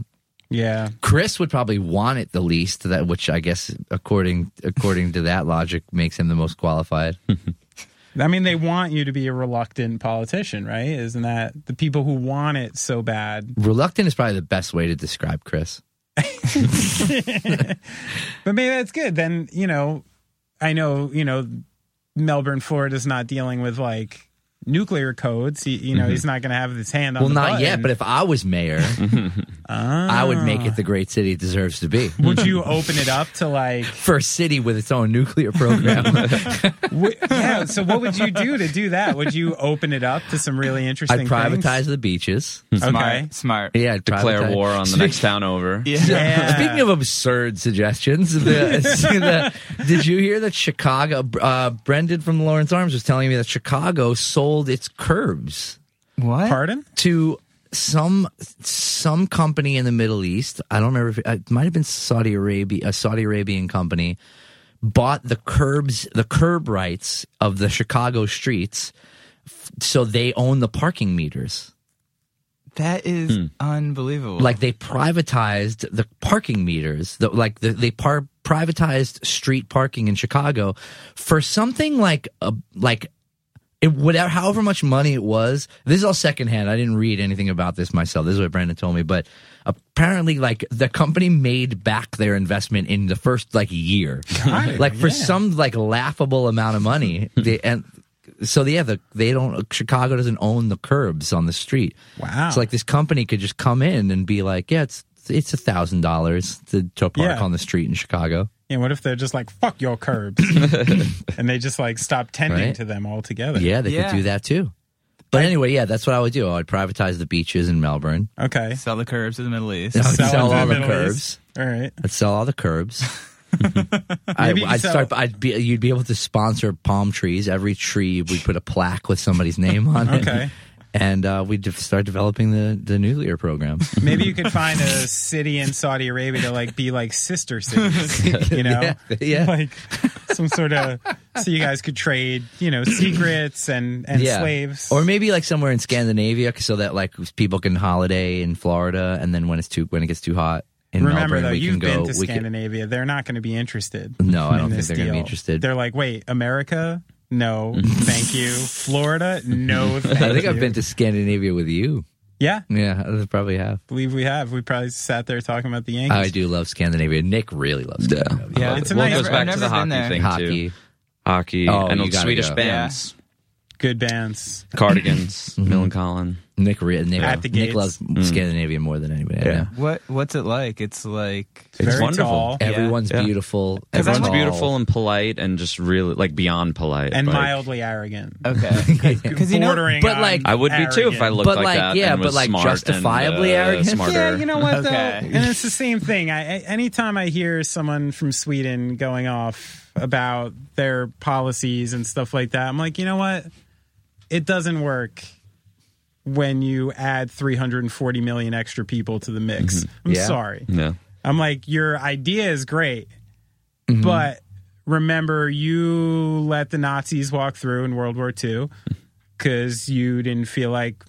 Yeah. Chris would probably want it the least, that which I guess according according to that logic makes him the most qualified. I mean, they want you to be a reluctant politician, right? Isn't that the people who want it so bad? Reluctant is probably the best way to describe Chris. But maybe that's good. Then, you know, I know, you know, Melbourne, Florida is not dealing with like nuclear codes. He, you know, he's mm-hmm. not going to have his hand on Well, the not button. yet, but if I was mayor, I would make it ah. the great city it deserves to be. would you open it up to like For a city with its own nuclear program. yeah so what would you do to do that would you open it up to some really interesting I'd privatize things? the beaches. Hmm. okay Smart. Smart. Yeah, I'd Declare privatize- war on the next town over. yeah. Speaking of absurd suggestions, the, the- did you hear that Chicago? Uh, Brendan from Lawrence Arms was telling me that Chicago sold its curbs What? pardon to some some company in the Middle East. I don't remember. If it, it might have been Saudi Arabia, a Saudi Arabian company. Bought the curbs, the curb rights of the Chicago streets, f- so they own the parking meters. That is hmm. unbelievable. like they privatized the parking meters the, like the, they par- privatized street parking in chicago for something like a like it whatever however much money it was this is all secondhand. I didn't read anything about this myself. This is what brendan told me. But apparently like the company made back their investment in the first like year. God, like for yeah. some like laughable amount of money. They, and so yeah the, they don't chicago doesn't own the curbs on the street. Wow. so like this company could just come in and be like yeah it's it's a thousand dollars to to park Yeah. on the street in chicago and what if they're just like fuck your curbs and they just like stop tending Right. to them altogether yeah they Yeah. could do that too but anyway yeah that's what i would do i would privatize the beaches in melbourne okay sell the curbs to the Middle East. I Sell sell, all the the curbs East. all right I'd sell all the curbs. I, I'd sell- start. I'd be. You'd be able to sponsor palm trees. Every tree, we put a plaque with somebody's name on it. Okay. And uh, we'd de- start developing the, the nuclear program. maybe you could find a city in saudi arabia to like be like sister cities you know Yeah, yeah. like some sort of so you guys could trade you know secrets and and yeah. slaves Or maybe like somewhere in Scandinavia, so that like people can holiday in Florida, and then when it's too when it gets too hot in Remember Melbourne, though, we you've can go. been to we can, Scandinavia. They're not going to be interested. No, I don't think they're gonna be deal. interested. They're like, wait, America? No, thank you. Florida? No, thank I think you. I've been to Scandinavia with you. Yeah, Yeah, I probably have. believe we have. We probably sat there talking about the Yankees. I do love Scandinavia. Nick really loves Yeah. Scandinavia. Yeah. It's a well, nice- it goes I've never to the been hockey there. thing Hockey. too. Hockey Oh, and you Swedish go. bands, Good bands. cardigans, Mm-hmm. Millencolin. Nick, re- Nick, At the Nick gates. loves Scandinavia more than anybody. I Yeah. know. What what's it like? It's like It's Very wonderful. tall Yeah. Everyone's Yeah. beautiful. 'Cause Everyone's I'm- tall. beautiful and polite and just really like beyond polite and like, mildly arrogant. okay, because you know Bordering but, on like- I would be too if I arrogant. looked But, like, like, that. yeah, and but, like, smart justifiably and, uh, arrogant? Smarter. Yeah, you know what though, Okay. and it's the same thing. I, I- anytime I hear someone from Sweden going off about their policies and stuff like that, I'm like, you know what? It doesn't work when you add 340 million extra people to the mix. I'm Yeah. sorry. Yeah. I'm like, your idea is great, Mm-hmm. but remember, you let the Nazis walk through in World War II because you didn't feel like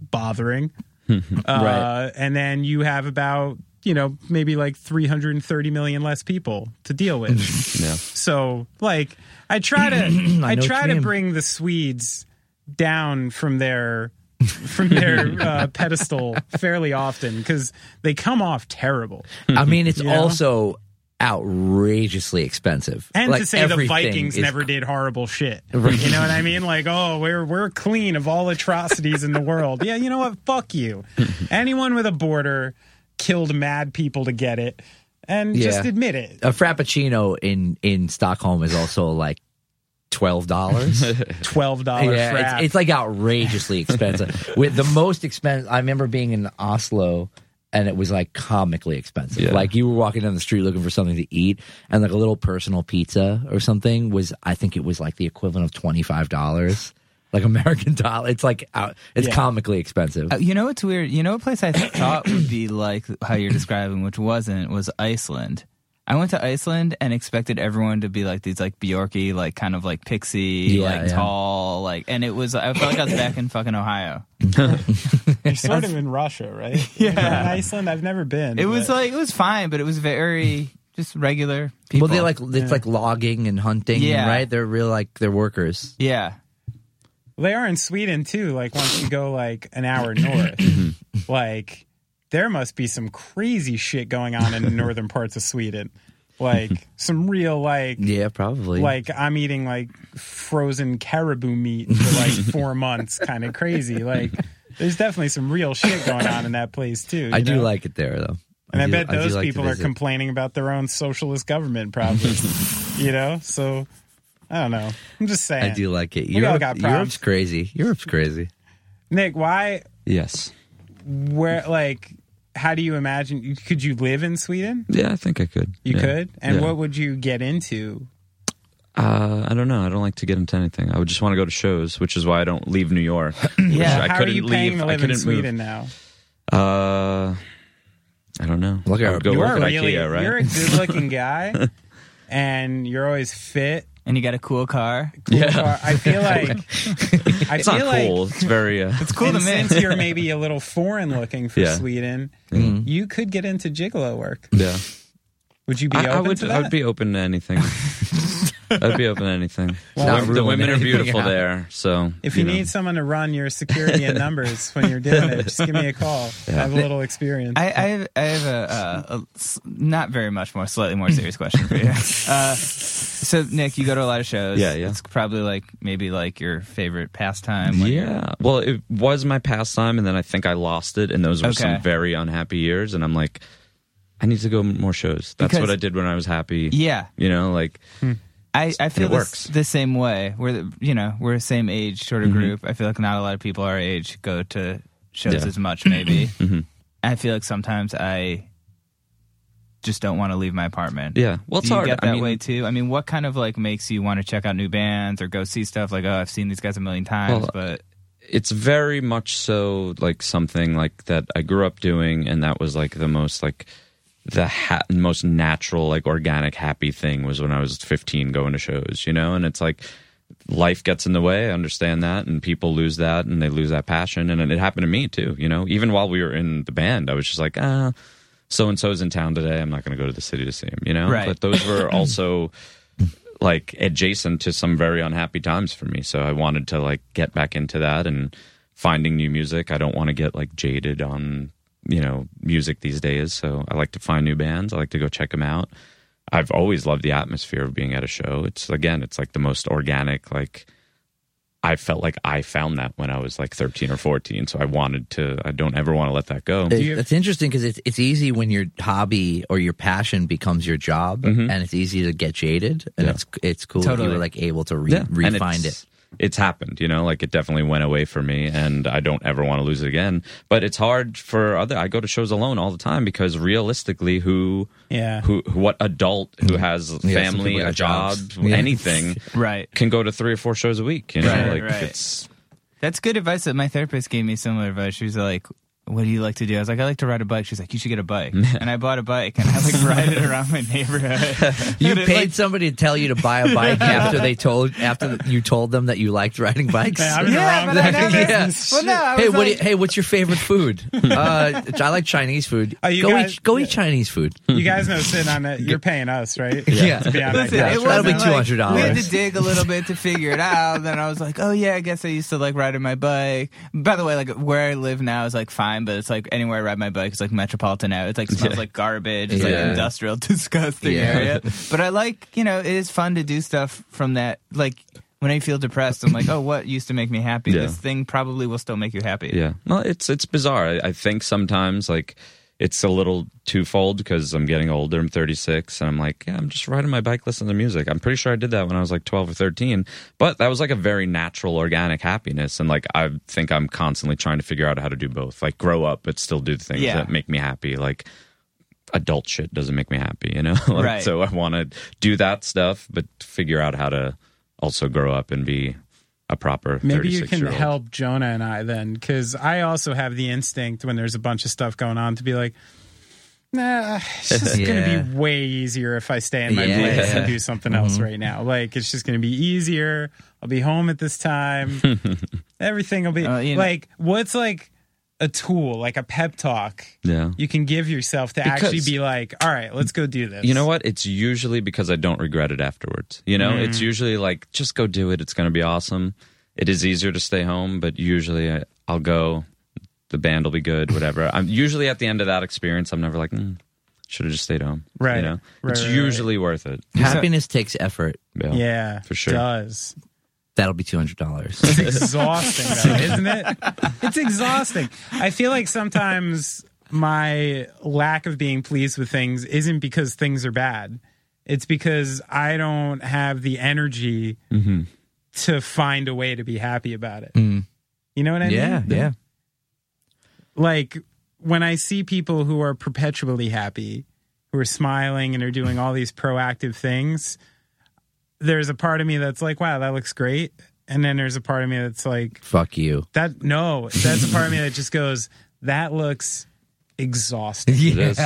bothering. uh, Right. And then you have about, you know, maybe like 330 million less people to deal with. Yeah. so, like, I try to, I, what try to mean. bring the Swedes down from their from their uh, pedestal fairly often because they come off terrible. I mean, it's You know? also outrageously expensive. And Like, to say the Vikings is- never did horrible shit. You know what I mean? Like, oh, we're we're clean of all atrocities in the world. Yeah, you know what? Fuck you. Anyone with a border killed mad people to get it. And just admit it. A frappuccino in in Stockholm is also like twelve dollars. Twelve dollars yeah, it's, it's like outrageously expensive. With the most expensive, I remember being in Oslo, and it was like comically expensive. Yeah. Like you were walking down the street looking for something to eat, and like a little personal pizza or something was, I think it was like the equivalent of twenty five dollars, like American dollar. It's like out, it's Yeah. comically expensive. Uh, you know what's weird? You know a place I thought would be like how you're describing, which wasn't, was Iceland. I went to Iceland and expected everyone to be like these like Bjorky, like kind of like pixie, Yeah, like yeah. tall, like, and it was. I felt like I was back in fucking Ohio. You're sort of in Russia, right? Yeah. In Iceland, I've never been. It was like it was fine, but it was very just regular people. Well, they like it's like logging and hunting, Yeah. right? They're real like they're workers. yeah. They are in Sweden too. Like once you go like an hour north, mm-hmm. like there must be some crazy shit going on in the northern parts of Sweden. Like some real like Yeah, probably. like I'm eating like frozen caribou meat for like four months, kind of crazy. Like there's definitely some real shit going on in that place too. I you do like it there though. and I, do- bet those like to people are complaining about their own socialist government, probably. you know, so I don't know. I'm just saying. I do like it. Europe, got. Europe's crazy. Europe's crazy. Nick, why Yes. Where like how do you imagine could you live in sweden Yeah, I think I could. you Yeah. could and Yeah. what would you get into Uh, I don't know. I don't like to get into anything. I would just want to go to shows, which is why I don't leave New York. Yeah. I how are couldn't you leave. to I live in couldn't sweden now. Uh, I don't know. Look at I would go you work are at really IKEA, right? you're a good looking guy and you're always fit And you got a cool car. cool Yeah. car. i feel like i It's feel not like cool. It's very. Uh, It's cool and to me. since you're maybe a little foreign looking for Yeah. sweden Mm-hmm. you could get into gigolo work yeah. would you be I, open I would. to I would be open to anything. I'd be open to anything. Not the, the women are beautiful out. there, so if you, know. need someone to run your security and numbers when you're doing it, just give me a call. I have a little experience. I, I have, I have a, uh, a s- not very much more, slightly more serious question for you. Uh, so, Nick, you go to a lot of shows. Yeah, yeah. It's probably like maybe like your favorite pastime. when Yeah. Well, it was my pastime, and then I think I lost it, and those were Okay. some very unhappy years. And I'm like, I need to go more shows. That's Because- what I did when I was happy. Yeah. You know, like I, I feel this, works. the same way. We're the, you know we're the same age sort Mm-hmm. of group. I feel like not a lot of people our age go to shows Yeah. as much. Maybe Mhm. I feel like sometimes I just don't want to leave my apartment. Yeah. Well, it's Do you hard. get I that mean- way too? I mean, what kind of like makes you want to check out new bands or go see stuff? Like, oh, I've seen these guys a million times, Well, but it's very much so like something like that I grew up doing, and that was like the most like the ha- most natural, like organic, happy thing was when I was 15 going to shows, you know? And it's like life gets in the way. I understand that. And people lose that and they lose that passion. And it happened to me too, you know? Even while we were in the band, I was just like, ah, so and so's in town today. I'm not going to go to the city to see him, you know? Right. But those were also like adjacent to some very unhappy times for me. So I wanted to like get back into that and finding new music. I don't want to get like jaded on, you know, music these days. So I like to find new bands. I like to go check them out. I've always loved the atmosphere of being at a show. It's again, it's like the most organic, like I felt like I found that when I was like 13 or 14. So I wanted to, I don't ever want to let that go. It- it's interesting because it's it's easy when your hobby or your passion becomes your job, mm-hmm. and it's easy to get jaded. And Yeah. it's it's cool that you were like able to re- And refine it's, it. It's happened, you know, like it definitely went away for me and I don't ever want to lose it again. But it's hard for other, I go to shows alone all the time because realistically, who, Yeah. who, who what adult who has some family, a job. Yeah. anything Right. can go to three or four shows a week, you know, Right, like right. it's, That's good advice that my therapist gave me similar advice. She was like, what do you like to do? I was like, I like to ride a bike. She's like, you should get a bike. and I bought a bike and I like ride it around my neighborhood. You And it, paid like, somebody to tell you to buy a bike after they told after you told them that you liked riding bikes. Man, I'm in the Yeah, but I never- business. Well, no, I hey, what? like- you, hey, what's your favorite food? uh, I like Chinese food. Oh, you go guys- eat, go yeah. eat Chinese food. You guys know sitting on it. You're paying us, right? Yeah. To be on Listen, it That'll be wasn't like- $200. We had to dig a little bit to figure it out. Then I was like, oh yeah, I guess I used to like riding my bike. By the way, like where I live now is like fine, but it's like anywhere I ride my bike, it's like metropolitan now. It like smells like garbage. It's like industrial, disgusting Yeah. area. But I like, you know, it is fun to do stuff from that. Like when I feel depressed, I'm like, oh, what used to make me happy? Yeah. This thing probably will still make you happy. Yeah. Well, it's it's bizarre. I, I think sometimes like it's a little twofold because I'm getting older. I'm 36, and I'm like, yeah, I'm just riding my bike, listening to music. I'm pretty sure I did that when I was like 12 or 13, but that was like a very natural, organic happiness. And like I think I'm constantly trying to figure out how to do both, like grow up but still do the things Yeah. that make me happy. Like adult shit doesn't make me happy, you know. like, Right. So I want to do that stuff, but figure out how to also grow up and be a proper. Maybe you can help Jonah and I then, because I also have the instinct when there's a bunch of stuff going on to be like, nah, it's just Yeah. going to be way easier if I stay in my Yeah. Mm-hmm. place and do something else right now. Like, it's just going to be easier. I'll be home at this time. Everything will be Uh, you know- like, what's like a tool, like a pep talk Yeah. you can give yourself to actually be like, all right, let's go do this. You know what? It's usually because I don't regret it afterwards. You know, Mm. it's usually like just go do it. It's going to be awesome. It is easier to stay home, but usually I, I'll go. The band will be good, whatever. I'm usually at the end of that experience. I'm never like, mm, should have just stayed home. Right. You know, Right, it's right, right. usually worth it. Happiness takes effort. Yeah. Yeah, For sure. Does. That'll be two hundred dollars. It's exhausting, though, isn't it? It's exhausting. I feel like sometimes my lack of being pleased with things isn't because things are bad. It's because I don't have the energy Mm-hmm. to find a way to be happy about it. Mm. You know what I yeah, mean? yeah. Yeah. Like when I see people who are perpetually happy, who are smiling and are doing all these proactive things, there's a part of me that's like, wow, that looks great. And then there's a part of me that's like, Fuck you. that no, that's a part of me that just goes, that looks exhausting. Is.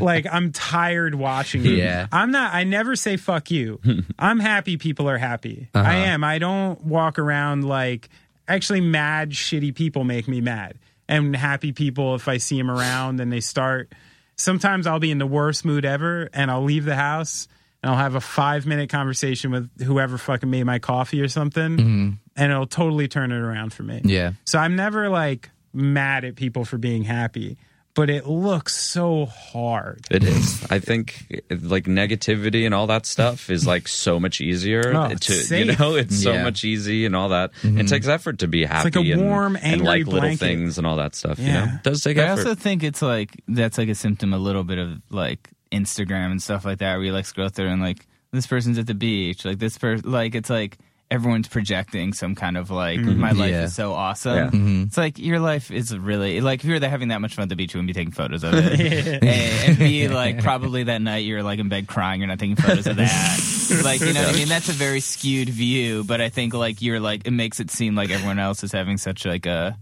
like I'm tired watching it. Yeah. I'm not I never say fuck you. I'm happy people are happy. Uh-huh. I am. I don't walk around like actually mad shitty people make me mad. And happy people if I see them around and they start sometimes I'll be in the worst mood ever and I'll leave the house and I'll have a 5 minute conversation with whoever fucking made my coffee or something and it'll totally turn it around for me. Mm-hmm. Yeah. So I'm never like mad at people for being happy, but it looks so hard. It is. I think like negativity and all that stuff is like so much easier Oh, to it's you know. It's so Yeah. much easy and all that. It takes effort to be happy. like a and- warm, and, angry like little things and all that stuff. You Yeah. know, it does take I effort. also think it's like that's like a symptom a little bit of like Instagram and stuff like that where you like scroll through and like this person's at the beach like this person like it's like everyone's projecting some kind of like mm-hmm. my life Yeah. is so awesome. Yeah. Mm-hmm. it's like your life is really like if you were there having that much fun at the beach you wouldn't be taking photos of it. Eh, and, and be like probably that night you're like in bed crying you're not taking photos of that. Like you know what I mean? That's a very skewed view but I think like you're like it makes it seem like everyone else is having such like a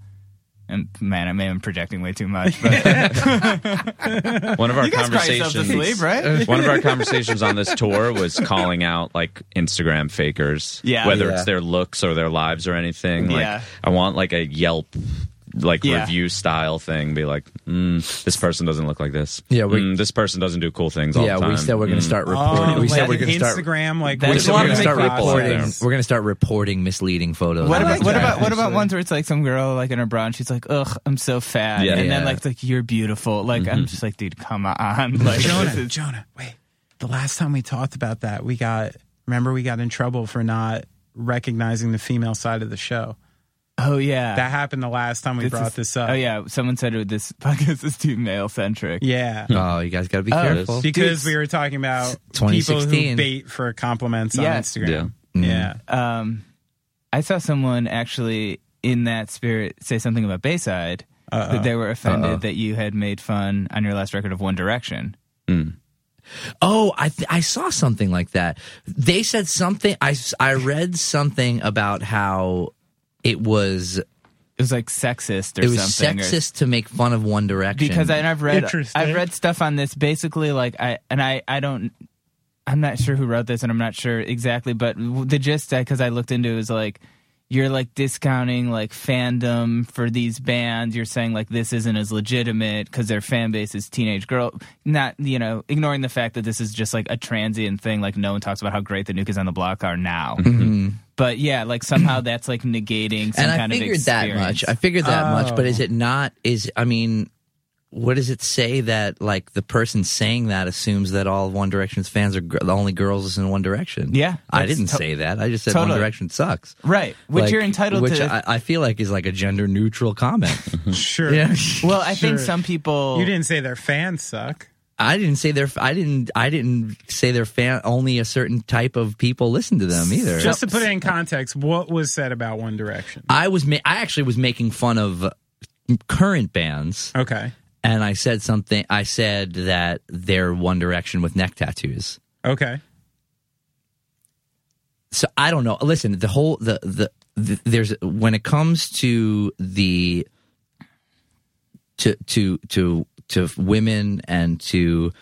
and man, I may have been projecting way too much, but one of our you guys cry yourself to conversations. sleep, right? One of our conversations on this tour was calling out like Instagram fakers, Yeah. whether Yeah. it's their looks or their lives or anything. Like, Yeah. I want like a Yelp like Yeah. review style thing. Be like, mm, this person doesn't look like this. Yeah, we- Mm, this person doesn't do cool things all Yeah, the time. we said we're going to start reporting. Oh, we said like we're going to start. Instagram, like we said we're going to start reporting. We're going to start reporting misleading photos. What about what about what about actually. ones where it's like some girl like in her bra and she's like, "Ugh, I'm so fat," Yeah. and then like like you're beautiful. Like Mm-hmm. I'm just like, dude, come on, like Jonah, Jonah, wait. The last time we talked about that, we got remember we got in trouble for not recognizing the female side of the show. Oh yeah, That happened the last time we This brought is- this up. Oh yeah, someone said it, this podcast is too male centric. Yeah. Oh, you guys got to be Oh, careful. Because Dude, we were talking about people 2016. who bait for compliments Yes. on Instagram. Yeah. Yeah. Um, I saw someone actually in that spirit say something about Bayside that they were offended Uh-oh. that you had made fun on your last record of One Direction. Oh, I th- I saw something like that. They said something. I s- I read something about how it was It was like sexist or it was something. or- sexist to make fun of One Direction because I, and I've read Interesting. I've read stuff on this basically like I and I I don't I'm not sure who wrote this and I'm not sure exactly but the gist because I looked into it was like you're like discounting like fandom for these bands you're saying like this isn't as legitimate because their fan base is teenage girl not you know ignoring the fact that this is just like a transient thing like no one talks about how great the new kids on the block are now mm-hmm. But yeah like somehow that's like negating some kind of experience. and I kind figured of that much. I figured that much, but is Oh. it not? Is I mean, what does it say that like the person saying that assumes that all One Direction's fans are gr- the only girls listen to One Direction? Yeah, I didn't to- say that. I just said totally. One Direction sucks. right which Like, you're entitled which to I, I feel like is like a gender neutral comment. Sure. yeah. well I think some people You didn't say their fans suck. I didn't say their I didn't I didn't say their fan only a certain type of people listen to them either. Just to put it in context, what was said about One Direction? I was ma- I actually was making fun of current bands Okay. and I said something I said that they're One Direction with neck tattoos. Okay. So I don't know. Listen, the whole the the, the there's when it comes to the to to to to women and to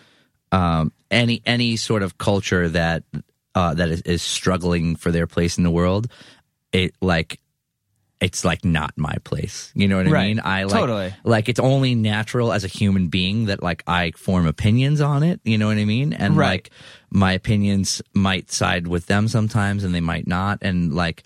um, any any sort of culture that uh, that is, is struggling for their place in the world, it like it's like not my place. You know what I Right. mean? I like Totally. like it's only natural as a human being that like I form opinions on it. You know what I mean? And Right. like my opinions might side with them sometimes, and they might not. And like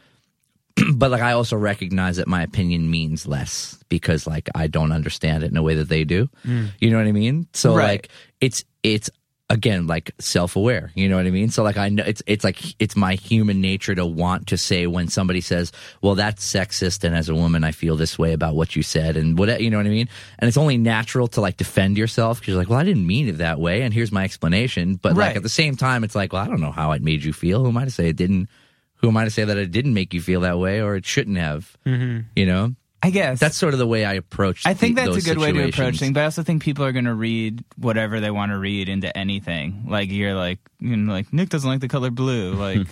but like I also recognize that my opinion means less because like I don't understand it in a way that they do. Mm. You know what I mean? So Right. like it's it's again like self-aware, you know what I mean? So like I know it's it's like it's my human nature to want to say when somebody says, "Well, that's sexist," and as a woman I feel this way about what you said and what you know what I mean? And it's only natural to like defend yourself because you're like, "Well, I didn't mean it that way," and here's my explanation. But like at the same time it's like, "Well, I don't know how it made you feel. Who am I to say it didn't?" Who am I to say that it didn't make you feel that way or it shouldn't have? Mm-hmm. You know, I guess that's sort of the way I approach. I think the- that's a those good way to approach things, but I also think people are going to read whatever they want to read into anything. Like you're like, you know, like Nick doesn't like the color blue. Like,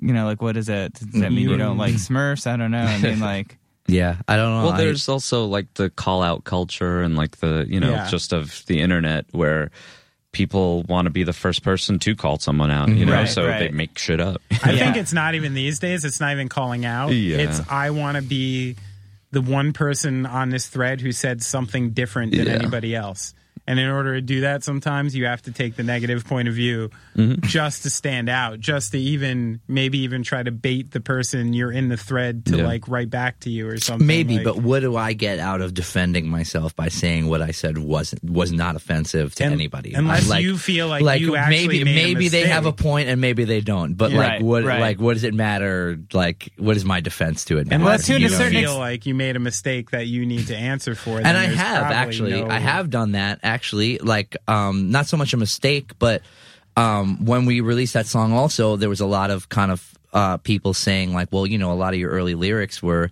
you know, like what is that? Does that mean you don't like Smurfs? I don't know. I mean, like, Yeah, I don't know. Well, I- there's also like the call out culture and like the, you know, Yeah. just of the internet where people want to be the first person to call someone out, you know, Right, so right. they make shit up. I Yeah. think it's not even these days. It's not even calling out. Yeah. It's I want to be the one person on this thread who said something different than Yeah. anybody else. And in order to do that, sometimes you have to take the negative point of view Mm-hmm. just to stand out, just to even maybe even try to bait the person you're in the thread to Yeah. like write back to you or something. maybe, like- but what do I get out of defending myself by saying what I said wasn't was not offensive to Un- anybody? unless I'm you feel like you actually maybe made a maybe they have a point and maybe they don't. But like Right, what right. like what does it matter? Like what is my defense to it? matter? unless to you a certain feel ex- like you made a mistake that you need to answer for. and I have actually. no- I have done that actually. Actually like, um, not so much a mistake, but um, when we released that song, also there was a lot of kind of uh, people saying like, well, you know, a lot of your early lyrics were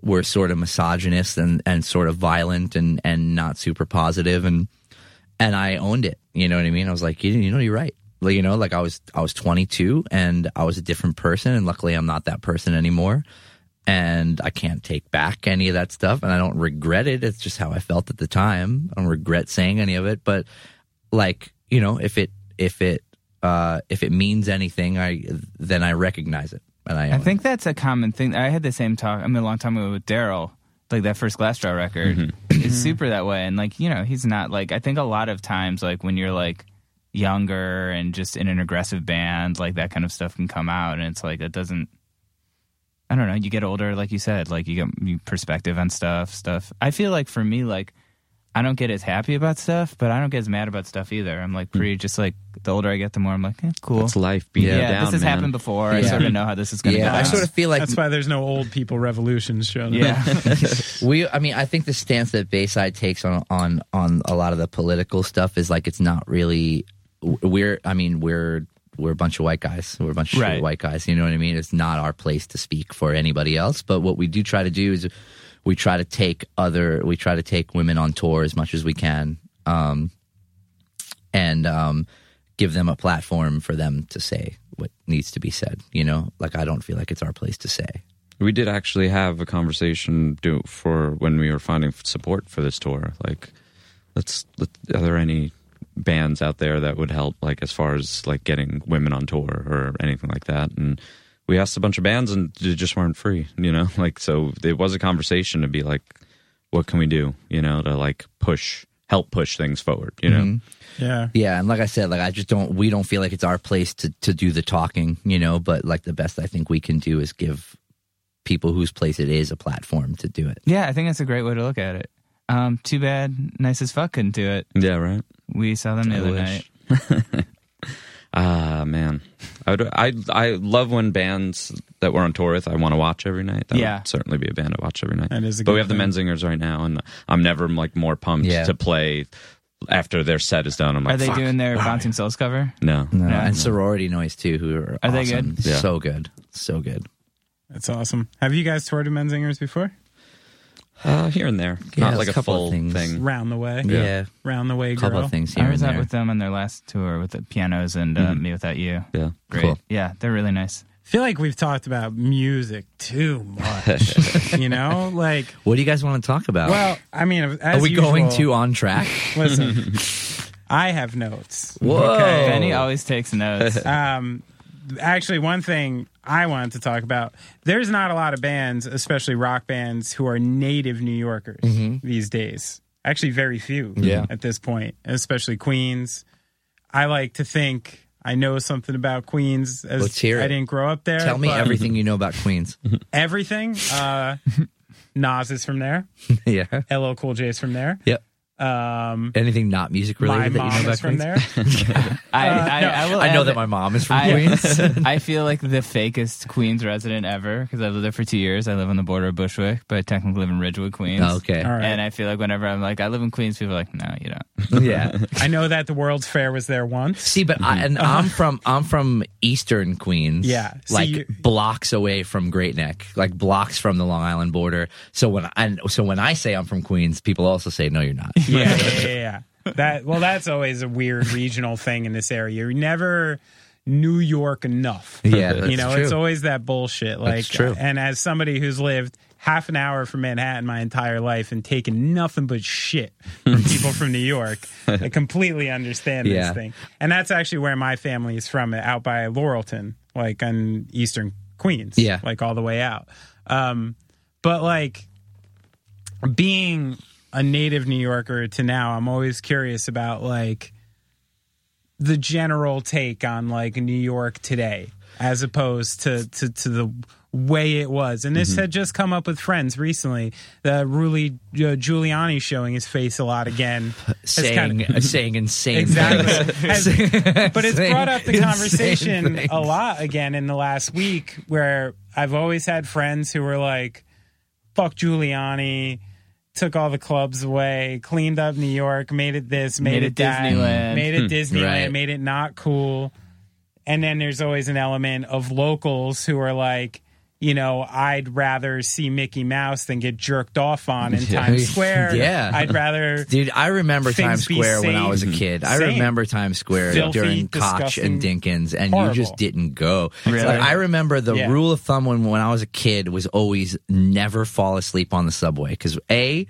were sort of misogynist and and sort of violent and and not super positive and and I owned it. You know what I mean? I was like, you, you know, you're right. Like, you know, like I was I was 22 and I was a different person, and luckily I'm not that person anymore. And I can't take back any of that stuff, and I don't regret it. It's just how I felt at the time. I don't regret saying any of it, but like you know, if it if it uh, if it means anything, I then I recognize it, and I, I own think that's a common thing. I had the same talk. I mean, a long time ago with Daryl. Like that first Glassjaw record Mm-hmm. is super that way, and like you know, he's not like. I think a lot of times, like when you're like younger and just in an aggressive band, like that kind of stuff can come out, and it's like it doesn't. I don't know. You get older, like you said, like you get you perspective on stuff. Stuff. I feel like for me, like I don't get as happy about stuff, but I don't get as mad about stuff either. I'm like pretty just like the older I get, the more I'm like, eh, cool. It's life. Beat yeah, down, this has man. happened before. I sort of know how this is going to Yeah, go. I sort of feel like That's why there's no old people revolutions show. yeah. we i mean i think the stance that bayside takes on on on a lot of the political stuff is like it's not really we're i mean we're we're a bunch of white guys we're a bunch of Right. white guys you know what i mean it's not our place to speak for anybody else but what we do try to do is we try to take other we try to take women on tour as much as we can um and um give them a platform for them to say what needs to be said you know like i don't feel like it's our place to say We did actually have a conversation do for when we were finding support for this tour. Like, let's. Let, are there any bands out there that would help? Like, as far as like getting women on tour or anything like that? And we asked a bunch of bands, and they just weren't free. You know, like so it was a conversation to be like, what can we do? You know, to like push, help push things forward. You know. Yeah. Yeah, and like I said, like I just don't we don't feel like it's our place to to do the talking, you know, but like the best I think we can do is give people whose place it is a platform to do it. yeah, I think that's a great way to look at it. Um, too bad Nice as Fuck couldn't do it. Yeah. Right. We saw them the I other wish. night. Ah man, I would. I I love when bands that we're on tour with I want to watch every night. That Yeah. would certainly be a band I watch every night. That is a but we have thing. the Menzingers right now, and I'm never like more pumped Yeah. to play after their set is done. I'm like, Are they doing their. Bouncing Souls cover? No, No, Yeah. and sorority noise too, who are Are they awesome. good? Yeah. So good, so good. That's awesome. Have you guys toured with Menzingers before? Uh, here and there, Yeah, not like a a couple of full things. thing. Round the way. Yeah, Round the way, girl. couple of things here I was and out there. with them on their last tour with the pianos and uh, Me Without You. Yeah, Great. Cool. Yeah, they're really nice. I feel like we've talked about music too much. you know, like What do you guys want to talk about? well, I mean, as are we usual, going to on track? Listen, I have notes. Whoa. Okay. Benny always takes notes. Um, actually, one thing I wanted to talk about: there's not a lot of bands, especially rock bands, who are native New Yorkers these days. Actually, very few. Yeah. At this point, especially Queens. I like to think I know something about Queens. As Let's hear I it. didn't grow up there. Tell me everything you know about Queens. Everything. Uh, Nas is from there. yeah. LL Cool J is from there. Yep. Um, Anything not music my related that you know mom about is from Queens? there. I, Uh, I, no, I, will I know add that my mom is from I, Queens. I feel like the fakest Queens resident ever because I've lived there for two years. I live on the border of Bushwick, but I technically live in Ridgewood, Queens. Oh, okay. All right. And I feel like whenever I'm like, I live in Queens, people are like, no, you don't. Yeah. I know that the World's Fair was there once. See, but I, and I'm from I'm from Eastern Queens. Yeah. So like you- blocks away from Great Neck, like blocks from the Long Island border. So when I so when I say I'm from Queens, people also say no, you're not. yeah, yeah, yeah, yeah. That well, that's always a weird regional thing in this area. You're never New York enough. Yeah, you know, true. it's always that bullshit. Like, and as somebody who's lived half an hour from Manhattan my entire life and taken nothing but shit from people from New York, I completely understand Yeah. this thing. And that's actually where my family is from, out by Laurelton, like on Eastern Queens. Yeah. like all the way out. Um, but like being a native New Yorker to now, I'm always curious about like the general take on like New York today as opposed to to, to the way it was. And this had just come up with friends recently. The Rudy uh, Giuliani showing his face a lot again. saying kinda- saying insane Exactly. things. Has- but it's Saying brought up the conversation a lot again in the last week where I've always had friends who were like, fuck Giuliani, took all the clubs away, cleaned up New York, made it this, made, Made it, that, Disneyland. made it hmm. Disneyland, Right. made it not cool. And then there's always an element of locals who are like, you know, I'd rather see Mickey Mouse than get jerked off on in Times Square. Yeah. I'd rather Dude, I remember Times Square when I was a kid. I remember Times Square Filthy, during Koch and Dinkins, and horrible. you just didn't go. Really? Like, I remember the Yeah. rule of thumb when, when I was a kid was always never fall asleep on the subway because a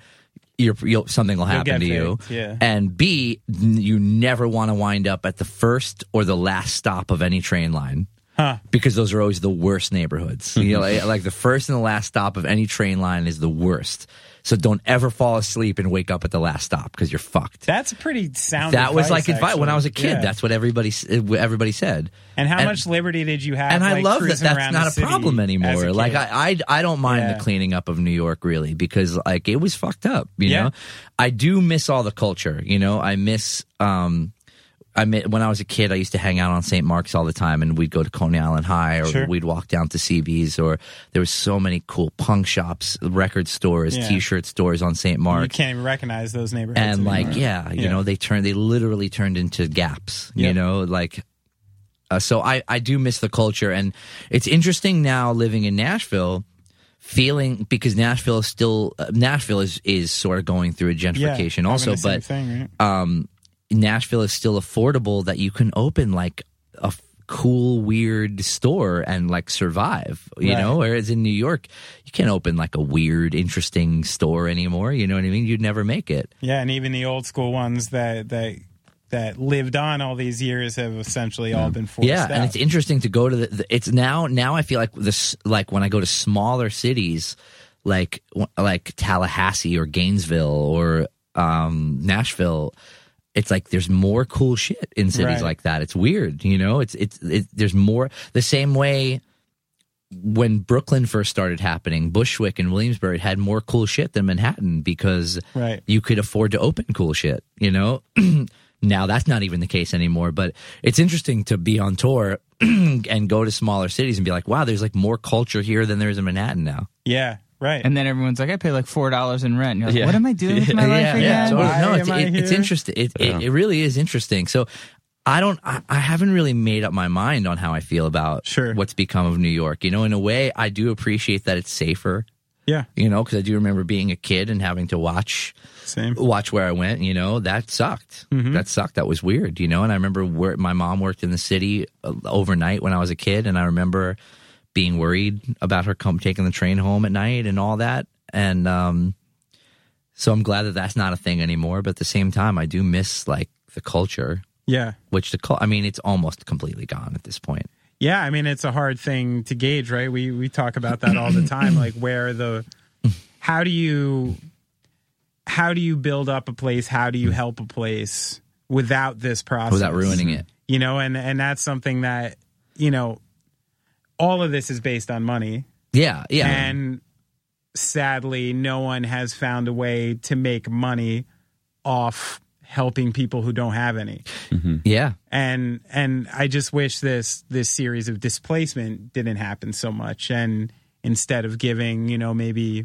you're, you'll, something will happen get to you, yeah. and B, you never want to wind up at the first or the last stop of any train line. Huh. Because those are always the worst neighborhoods. You know, like, like the first and the last stop of any train line is the worst. So don't ever fall asleep and wake up at the last stop because you're fucked. That's a pretty sound. that was like advice when I was a kid. Yeah. That's what everybody everybody said. And how and- much liberty did you have? and I like, love that that's not a problem anymore. a Like? I, I, I don't mind Yeah. the cleaning up of New York really because like it was fucked up. You Yeah. know, I do miss all the culture. You know, I miss. um I when I was a kid, I used to hang out on St. Mark's all the time, and we'd go to Coney Island High, or Sure. we'd walk down to CB's, or there was so many cool punk shops, record stores, Yeah. T-shirt stores on St. Mark's. You can't even recognize those neighborhoods. and like anymore. yeah you Yeah. know they turned they literally turned into gaps you know like uh, so i i do miss the culture and it's interesting now living in nashville feeling because nashville is still uh, nashville is is sort of going through a gentrification having also the same but thing, right? um nashville is still affordable that you can open like a f- cool weird store and like survive you Right. know whereas in new york you can't open like a weird interesting store anymore you know what i mean you'd never make it Yeah, and even the old school ones that that that lived on all these years have essentially all been forced yeah out. and it's interesting to go to the, the it's now now i feel like this like when i go to smaller cities like like tallahassee or gainesville or um nashville it's like there's more cool shit in cities Right. like that it's weird you know it's it's it, there's more the same way when Brooklyn first started happening, Bushwick and Williamsburg had more cool shit than Manhattan because Right. you could afford to open cool shit, you know? now that's not even the case anymore, but it's interesting to be on tour and go to smaller cities and be like, wow, there's like more culture here than there is in Manhattan now. yeah, right. And then everyone's like, I pay like four dollars in rent. And you're like, Yeah. what am I doing with my life yeah, again? yeah. totally. Why no, it's, am I it, it's interesting. It, it, it really is interesting. So I don't, I, I haven't really made up my mind on how I feel about Sure. what's become of New York. You know, in a way, I do appreciate that it's safer. yeah, You know, because I do remember being a kid and having to watch same. watch where I went. You know, that sucked. That sucked. That was weird. You know, and I remember where my mom worked in the city uh, overnight when I was a kid, and I remember being worried about her come taking the train home at night and all that. And um, so I'm glad that that's not a thing anymore. But at the same time, I do miss like the culture, Yeah, which the I mean, it's almost completely gone at this point. yeah. I mean, it's a hard thing to gauge, right? We we talk about that all the time. like, where the how do you how do you build up a place? How do you help a place without this process? Without ruining it. you know and and that's something that you know all of this is based on money Yeah, yeah. and sadly no one has found a way to make money off helping people who don't have any mm-hmm. yeah. and and i just wish this this series of displacement didn't happen so much and instead of giving you know maybe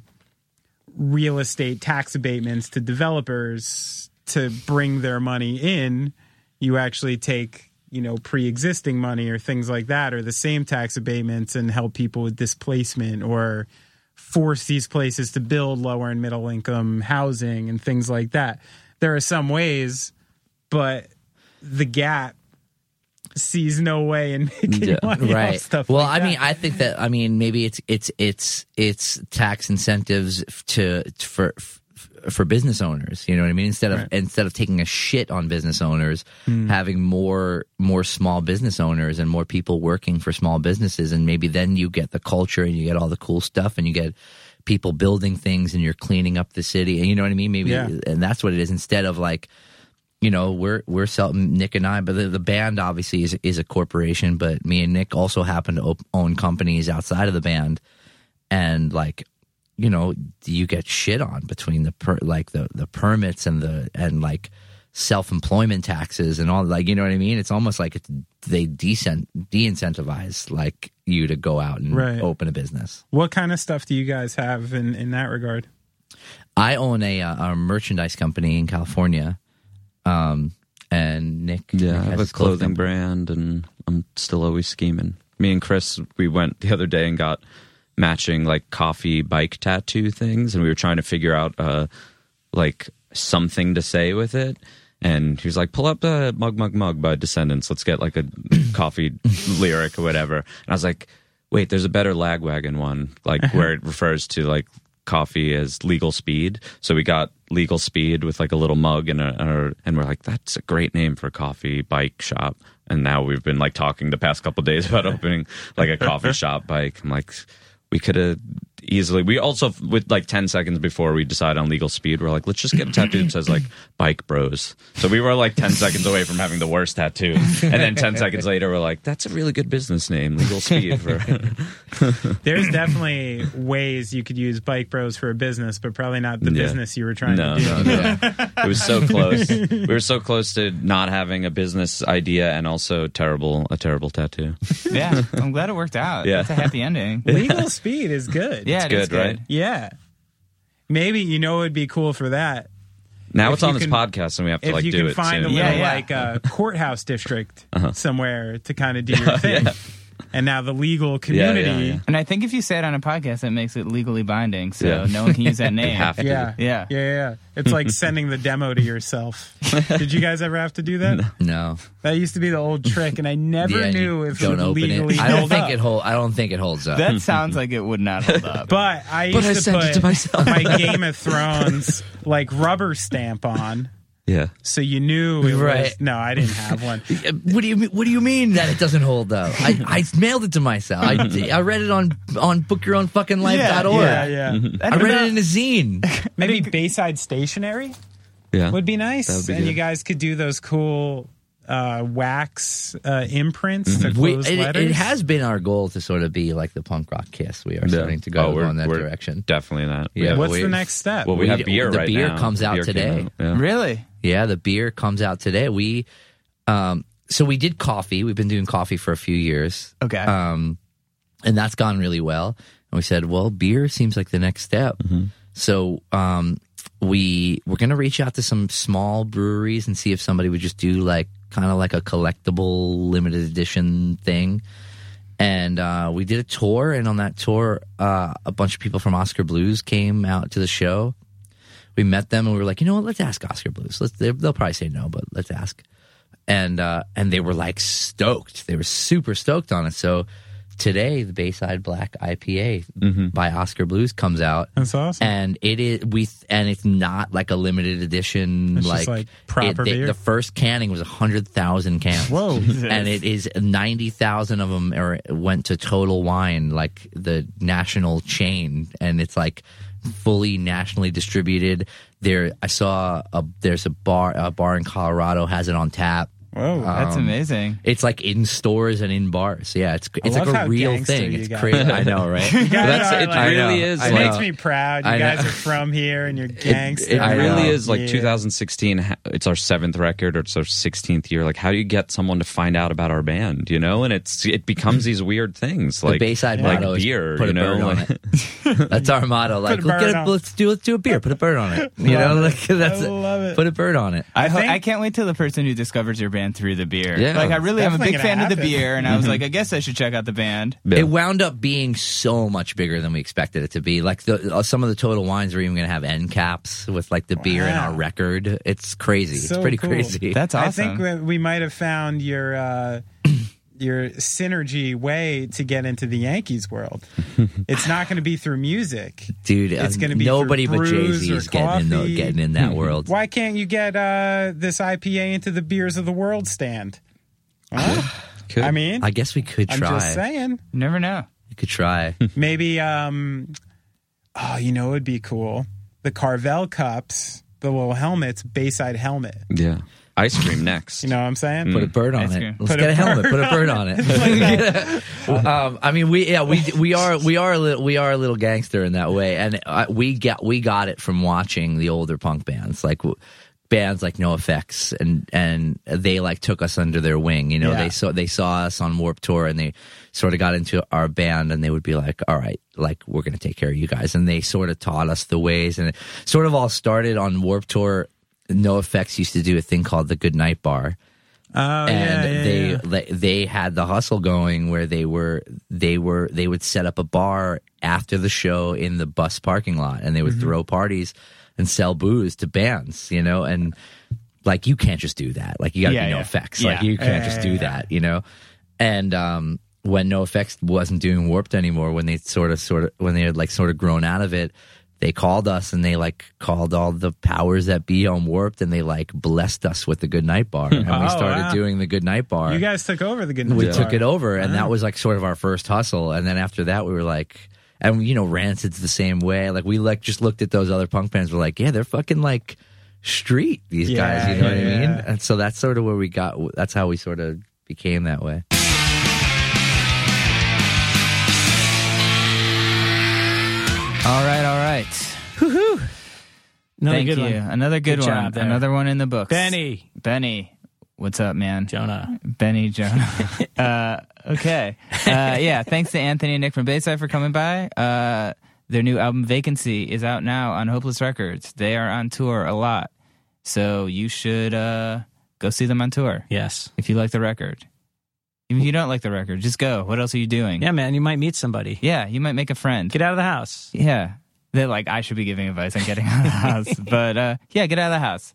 real estate tax abatements to developers to bring their money in you actually take you know pre-existing money or things like that or the same tax abatements and help people with displacement or force these places to build lower and middle income housing and things like that there are some ways but the gap sees no way in making Yeah, money right stuff well like i that. mean i think that i mean maybe it's it's it's it's tax incentives to for for business owners you know what i mean instead of Right. instead of taking a shit on business owners hmm. having more more small business owners and more people working for small businesses and maybe then you get the culture and you get all the cool stuff and you get people building things and you're cleaning up the city and you know what i mean maybe Yeah. and that's what it is instead of like you know, we're we're selling Nick and I, but the, the band obviously is is a corporation. But me and Nick also happen to op- own companies outside of the band, and like, you know, you get shit on between the per, like the the permits and the and like self employment taxes and all like you know what I mean. It's almost like it's, they decent de incentivize like you to go out and Right. open a business. what kind of stuff do you guys have in in that regard I own a, uh, a merchandise company in California, um, and Nick Yeah, Nick I have has a clothing company. brand, and I'm still always scheming. Me and Chris, we went the other day and got matching like coffee bike tattoo things, and we were trying to figure out uh like something to say with it. And he was like, "Pull up the Mug Mug Mug by Descendents. Let's get like a coffee lyric or whatever." And I was like, "Wait, there's a better Lagwagon one, like where it refers to like coffee as legal speed." So we got legal speed with like a little mug and a, and a- and we're like, "That's a great name for a coffee bike shop." And now we've been like talking the past couple days about opening like a coffee shop bike. I'm like, we could have easily. We also, with like 10 seconds before we decide on legal speed, we're like, let's just get a tattoo that says like bike bros. So we were like 10 seconds away from having the worst tattoo. And then 10 seconds later, we're like, that's a really good business name, legal speed. For There's definitely ways you could use Bike Bros for a business, but probably not the Yeah. business you were trying no, to do. no, no. It was so close. We were so close to not having a business idea and also terrible, a terrible tattoo. Yeah, I'm glad it worked out. Yeah. It's a happy ending. Legal speed is good. Yeah, It's it is good, right? Yeah. Maybe you know it would be cool for that Now If it's on this can- podcast and we have to like do it. if you can find a little Yeah, yeah. like uh, courthouse district Uh-huh. somewhere to kind of do your thing. And now the legal community. yeah, yeah. And I think if you say it on a podcast, that makes it legally binding, so Yeah. no one can use that name. have to. Yeah. Yeah. Yeah. yeah. It's like sending the demo to yourself. Did you guys ever have to do that? No, That used to be the old trick, and I never Yeah, knew if it don't would open legally it. I don't think up. it hold. I don't think it holds up. That sounds like it would not hold up. But I used But I to sent put it to myself. my Game of Thrones like rubber stamp on, Yeah. so you knew it was. Right. No, I didn't have one. What do you mean? What do you mean that it doesn't hold up? I, I mailed it to myself. I, I read it on on bookyourownfuckinglife.org. Yeah, yeah. I read it in a zine. Maybe Bayside Stationery Yeah. would be nice, be and you guys could do those cool uh, wax uh, imprints to We, it, letters. it has been our goal to sort of be like the punk rock kiss. We are Yeah. starting to go Oh, we're- on that we're direction. Definitely not. Yeah, What's we- the next step? well, we, we- have beer the right beer now. comes out Beer came today. out, yeah. really? Yeah, the beer comes out today. We, um, so we did coffee. We've been doing coffee for a few years. Okay. Um, and that's gone really well. And we said, well, beer seems like the next step. So, um, we we're gonna reach out to some small breweries and see if somebody would just do like kind of like a collectible limited edition thing. And uh, we did a tour, and on that tour, uh, a bunch of people from Oskar Blues came out to the show. We met them, and we were like, you know what? Let's ask Oskar Blues. Let's, they- they'll probably say no, but let's ask. And uh, and they were like stoked. They were super stoked on it. So today, the Bayside Black IPA by Oskar Blues comes out. That's awesome. And it is we and it's not like a limited edition. It's like, like proper it- they- beer. The first canning was hundred thousand cans. Whoa. and it is ninety thousand of them are, went to Total Wine, like the national chain, and it's like fully nationally distributed. There, I saw a there's a bar a bar in Colorado has it on tap. Whoa. That's um, amazing. It's like in stores and in bars. Yeah, it's it's like a real thing. It's crazy. I know, right? You That's- are it like- really is, It like- makes me proud. You I guys know. are from here and you're gangster. It I really know. is like Yeah. 2016. It's our seventh record, or it's our 16th year. Like, how do you get someone to find out about our band? You know, and it's it becomes these weird things like the Bayside like motto beer. is put you a know, bird on it. That's our motto. Like, a let's, get a, let's do let's do a beer. Put a bird on it. You know, like that's I love it. Put a bird on it. I, I ho- think- I can't wait till the person who discovers your band through the beer. Yeah. like I really am a big gonna fan of the beer, and I was like, I guess I should check out the band. Yeah. It wound up being so much bigger than we expected it to be. Like the, uh, some of the total wines are even going to have end caps with like the beer in Wow. our record. It's crazy. So it's pretty cool. crazy. That's awesome. I awesome. think we- we might have found your uh, your synergy way to get into the Yankees world. it's not going to be through music. Dude, It's uh, gonna be nobody but Jay Z is getting in, the, getting in that world. Why can't you get uh, this IPA into the beers of the world stand? Huh? Could. I mean, I guess we could I'm try. just saying. You never know. You could try. Maybe, um, oh, you know, it'd be cool. The Carvel cups, the little helmets, Bayside helmet. yeah, ice cream next. You know what I'm saying? Put a bird on Ice it. cream. Let's Put get a a helmet. bird Put a bird on it. um, I mean, we yeah we we are we are a little, we are a little gangster in that way, and uh, we got we got it from watching the older punk bands like. w- Bands like NOFX and and they like took us under their wing. You know, Yeah. they saw they saw us on Warped Tour and they sort of got into our band and they would be like, "All right, like we're gonna take care of you guys." And they sort of taught us the ways and it sort of all started on Warped Tour. NOFX used to do a thing called the Good Night Bar, Oh, and yeah, yeah, they yeah. they had the hustle going where they were they were they would set up a bar after the show in the bus parking lot and they would Mm-hmm. throw parties and sell booze to bands you know? And like you can't just do that. Like you got to be NOFX. Like you can't just do that you know? And um when NOFX wasn't doing warped anymore when they sort of sort of when they had like sort of grown out of it they called us and they like called all the powers that be on warped and they like blessed us with the good night bar and we Oh, started wow. doing the good night bar You guys took over the good we Night took it over and that was like sort of our first hustle and then after that we were like and you know, Rancid's the same way. Like we like just looked at those other punk bands. We're like, yeah, they're fucking like street. These Yeah, guys, you know what I mean? yeah. And so that's sort of where we got. That's how we sort of became that way. All right, all right. Another Thank good you. one. Another good, Good one. Another one in the books. Benny. Benny. What's up, man? Jonah. Benny Jonah. uh, okay. Uh, yeah. Thanks to Anthony and Nick from Bayside for coming by. Uh, their new album Vacancy is out now on Hopeless Records. They are on tour a lot, so you should uh, go see them on tour Yes. if you like the record. Even if you don't like the record, just go. What else are you doing? Yeah, man, you might meet somebody. Yeah, you might make a friend. Get out of the house. Yeah. They're like, I should be giving advice on getting out of the house. but uh, yeah, get out of the house.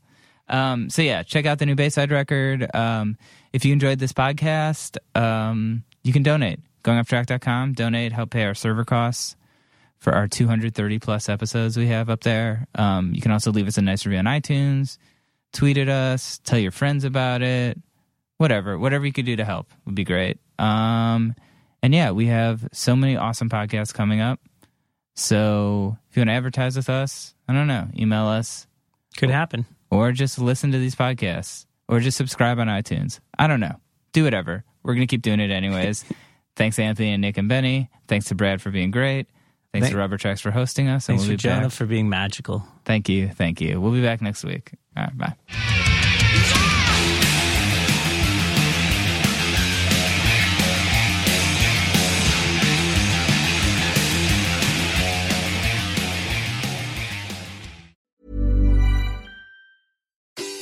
Um, so yeah, check out the new Bayside record. Um, if you enjoyed this podcast, um, you can donate. GoingOffTrack.com, donate, help pay our server costs for our 230 plus episodes we have up there. Um, you can also leave us a nice review on iTunes, tweet at us, tell your friends about it, whatever, whatever you could do to help would be great. Um, and yeah, we have so many awesome podcasts coming up. So if you want to advertise with us, I don't know, email us Could happen. or just listen to these podcasts or just subscribe on iTunes. I don't know. Do whatever. We're going to keep doing it anyways. Thanks Anthony and Nick and Benny. Thanks to Brad for being great. Thanks Thank- to Rubber Tracks for hosting us. And Thanks we'll for be Jonah back. for being magical. Thank you. Thank you. We'll be back next week. All right, bye.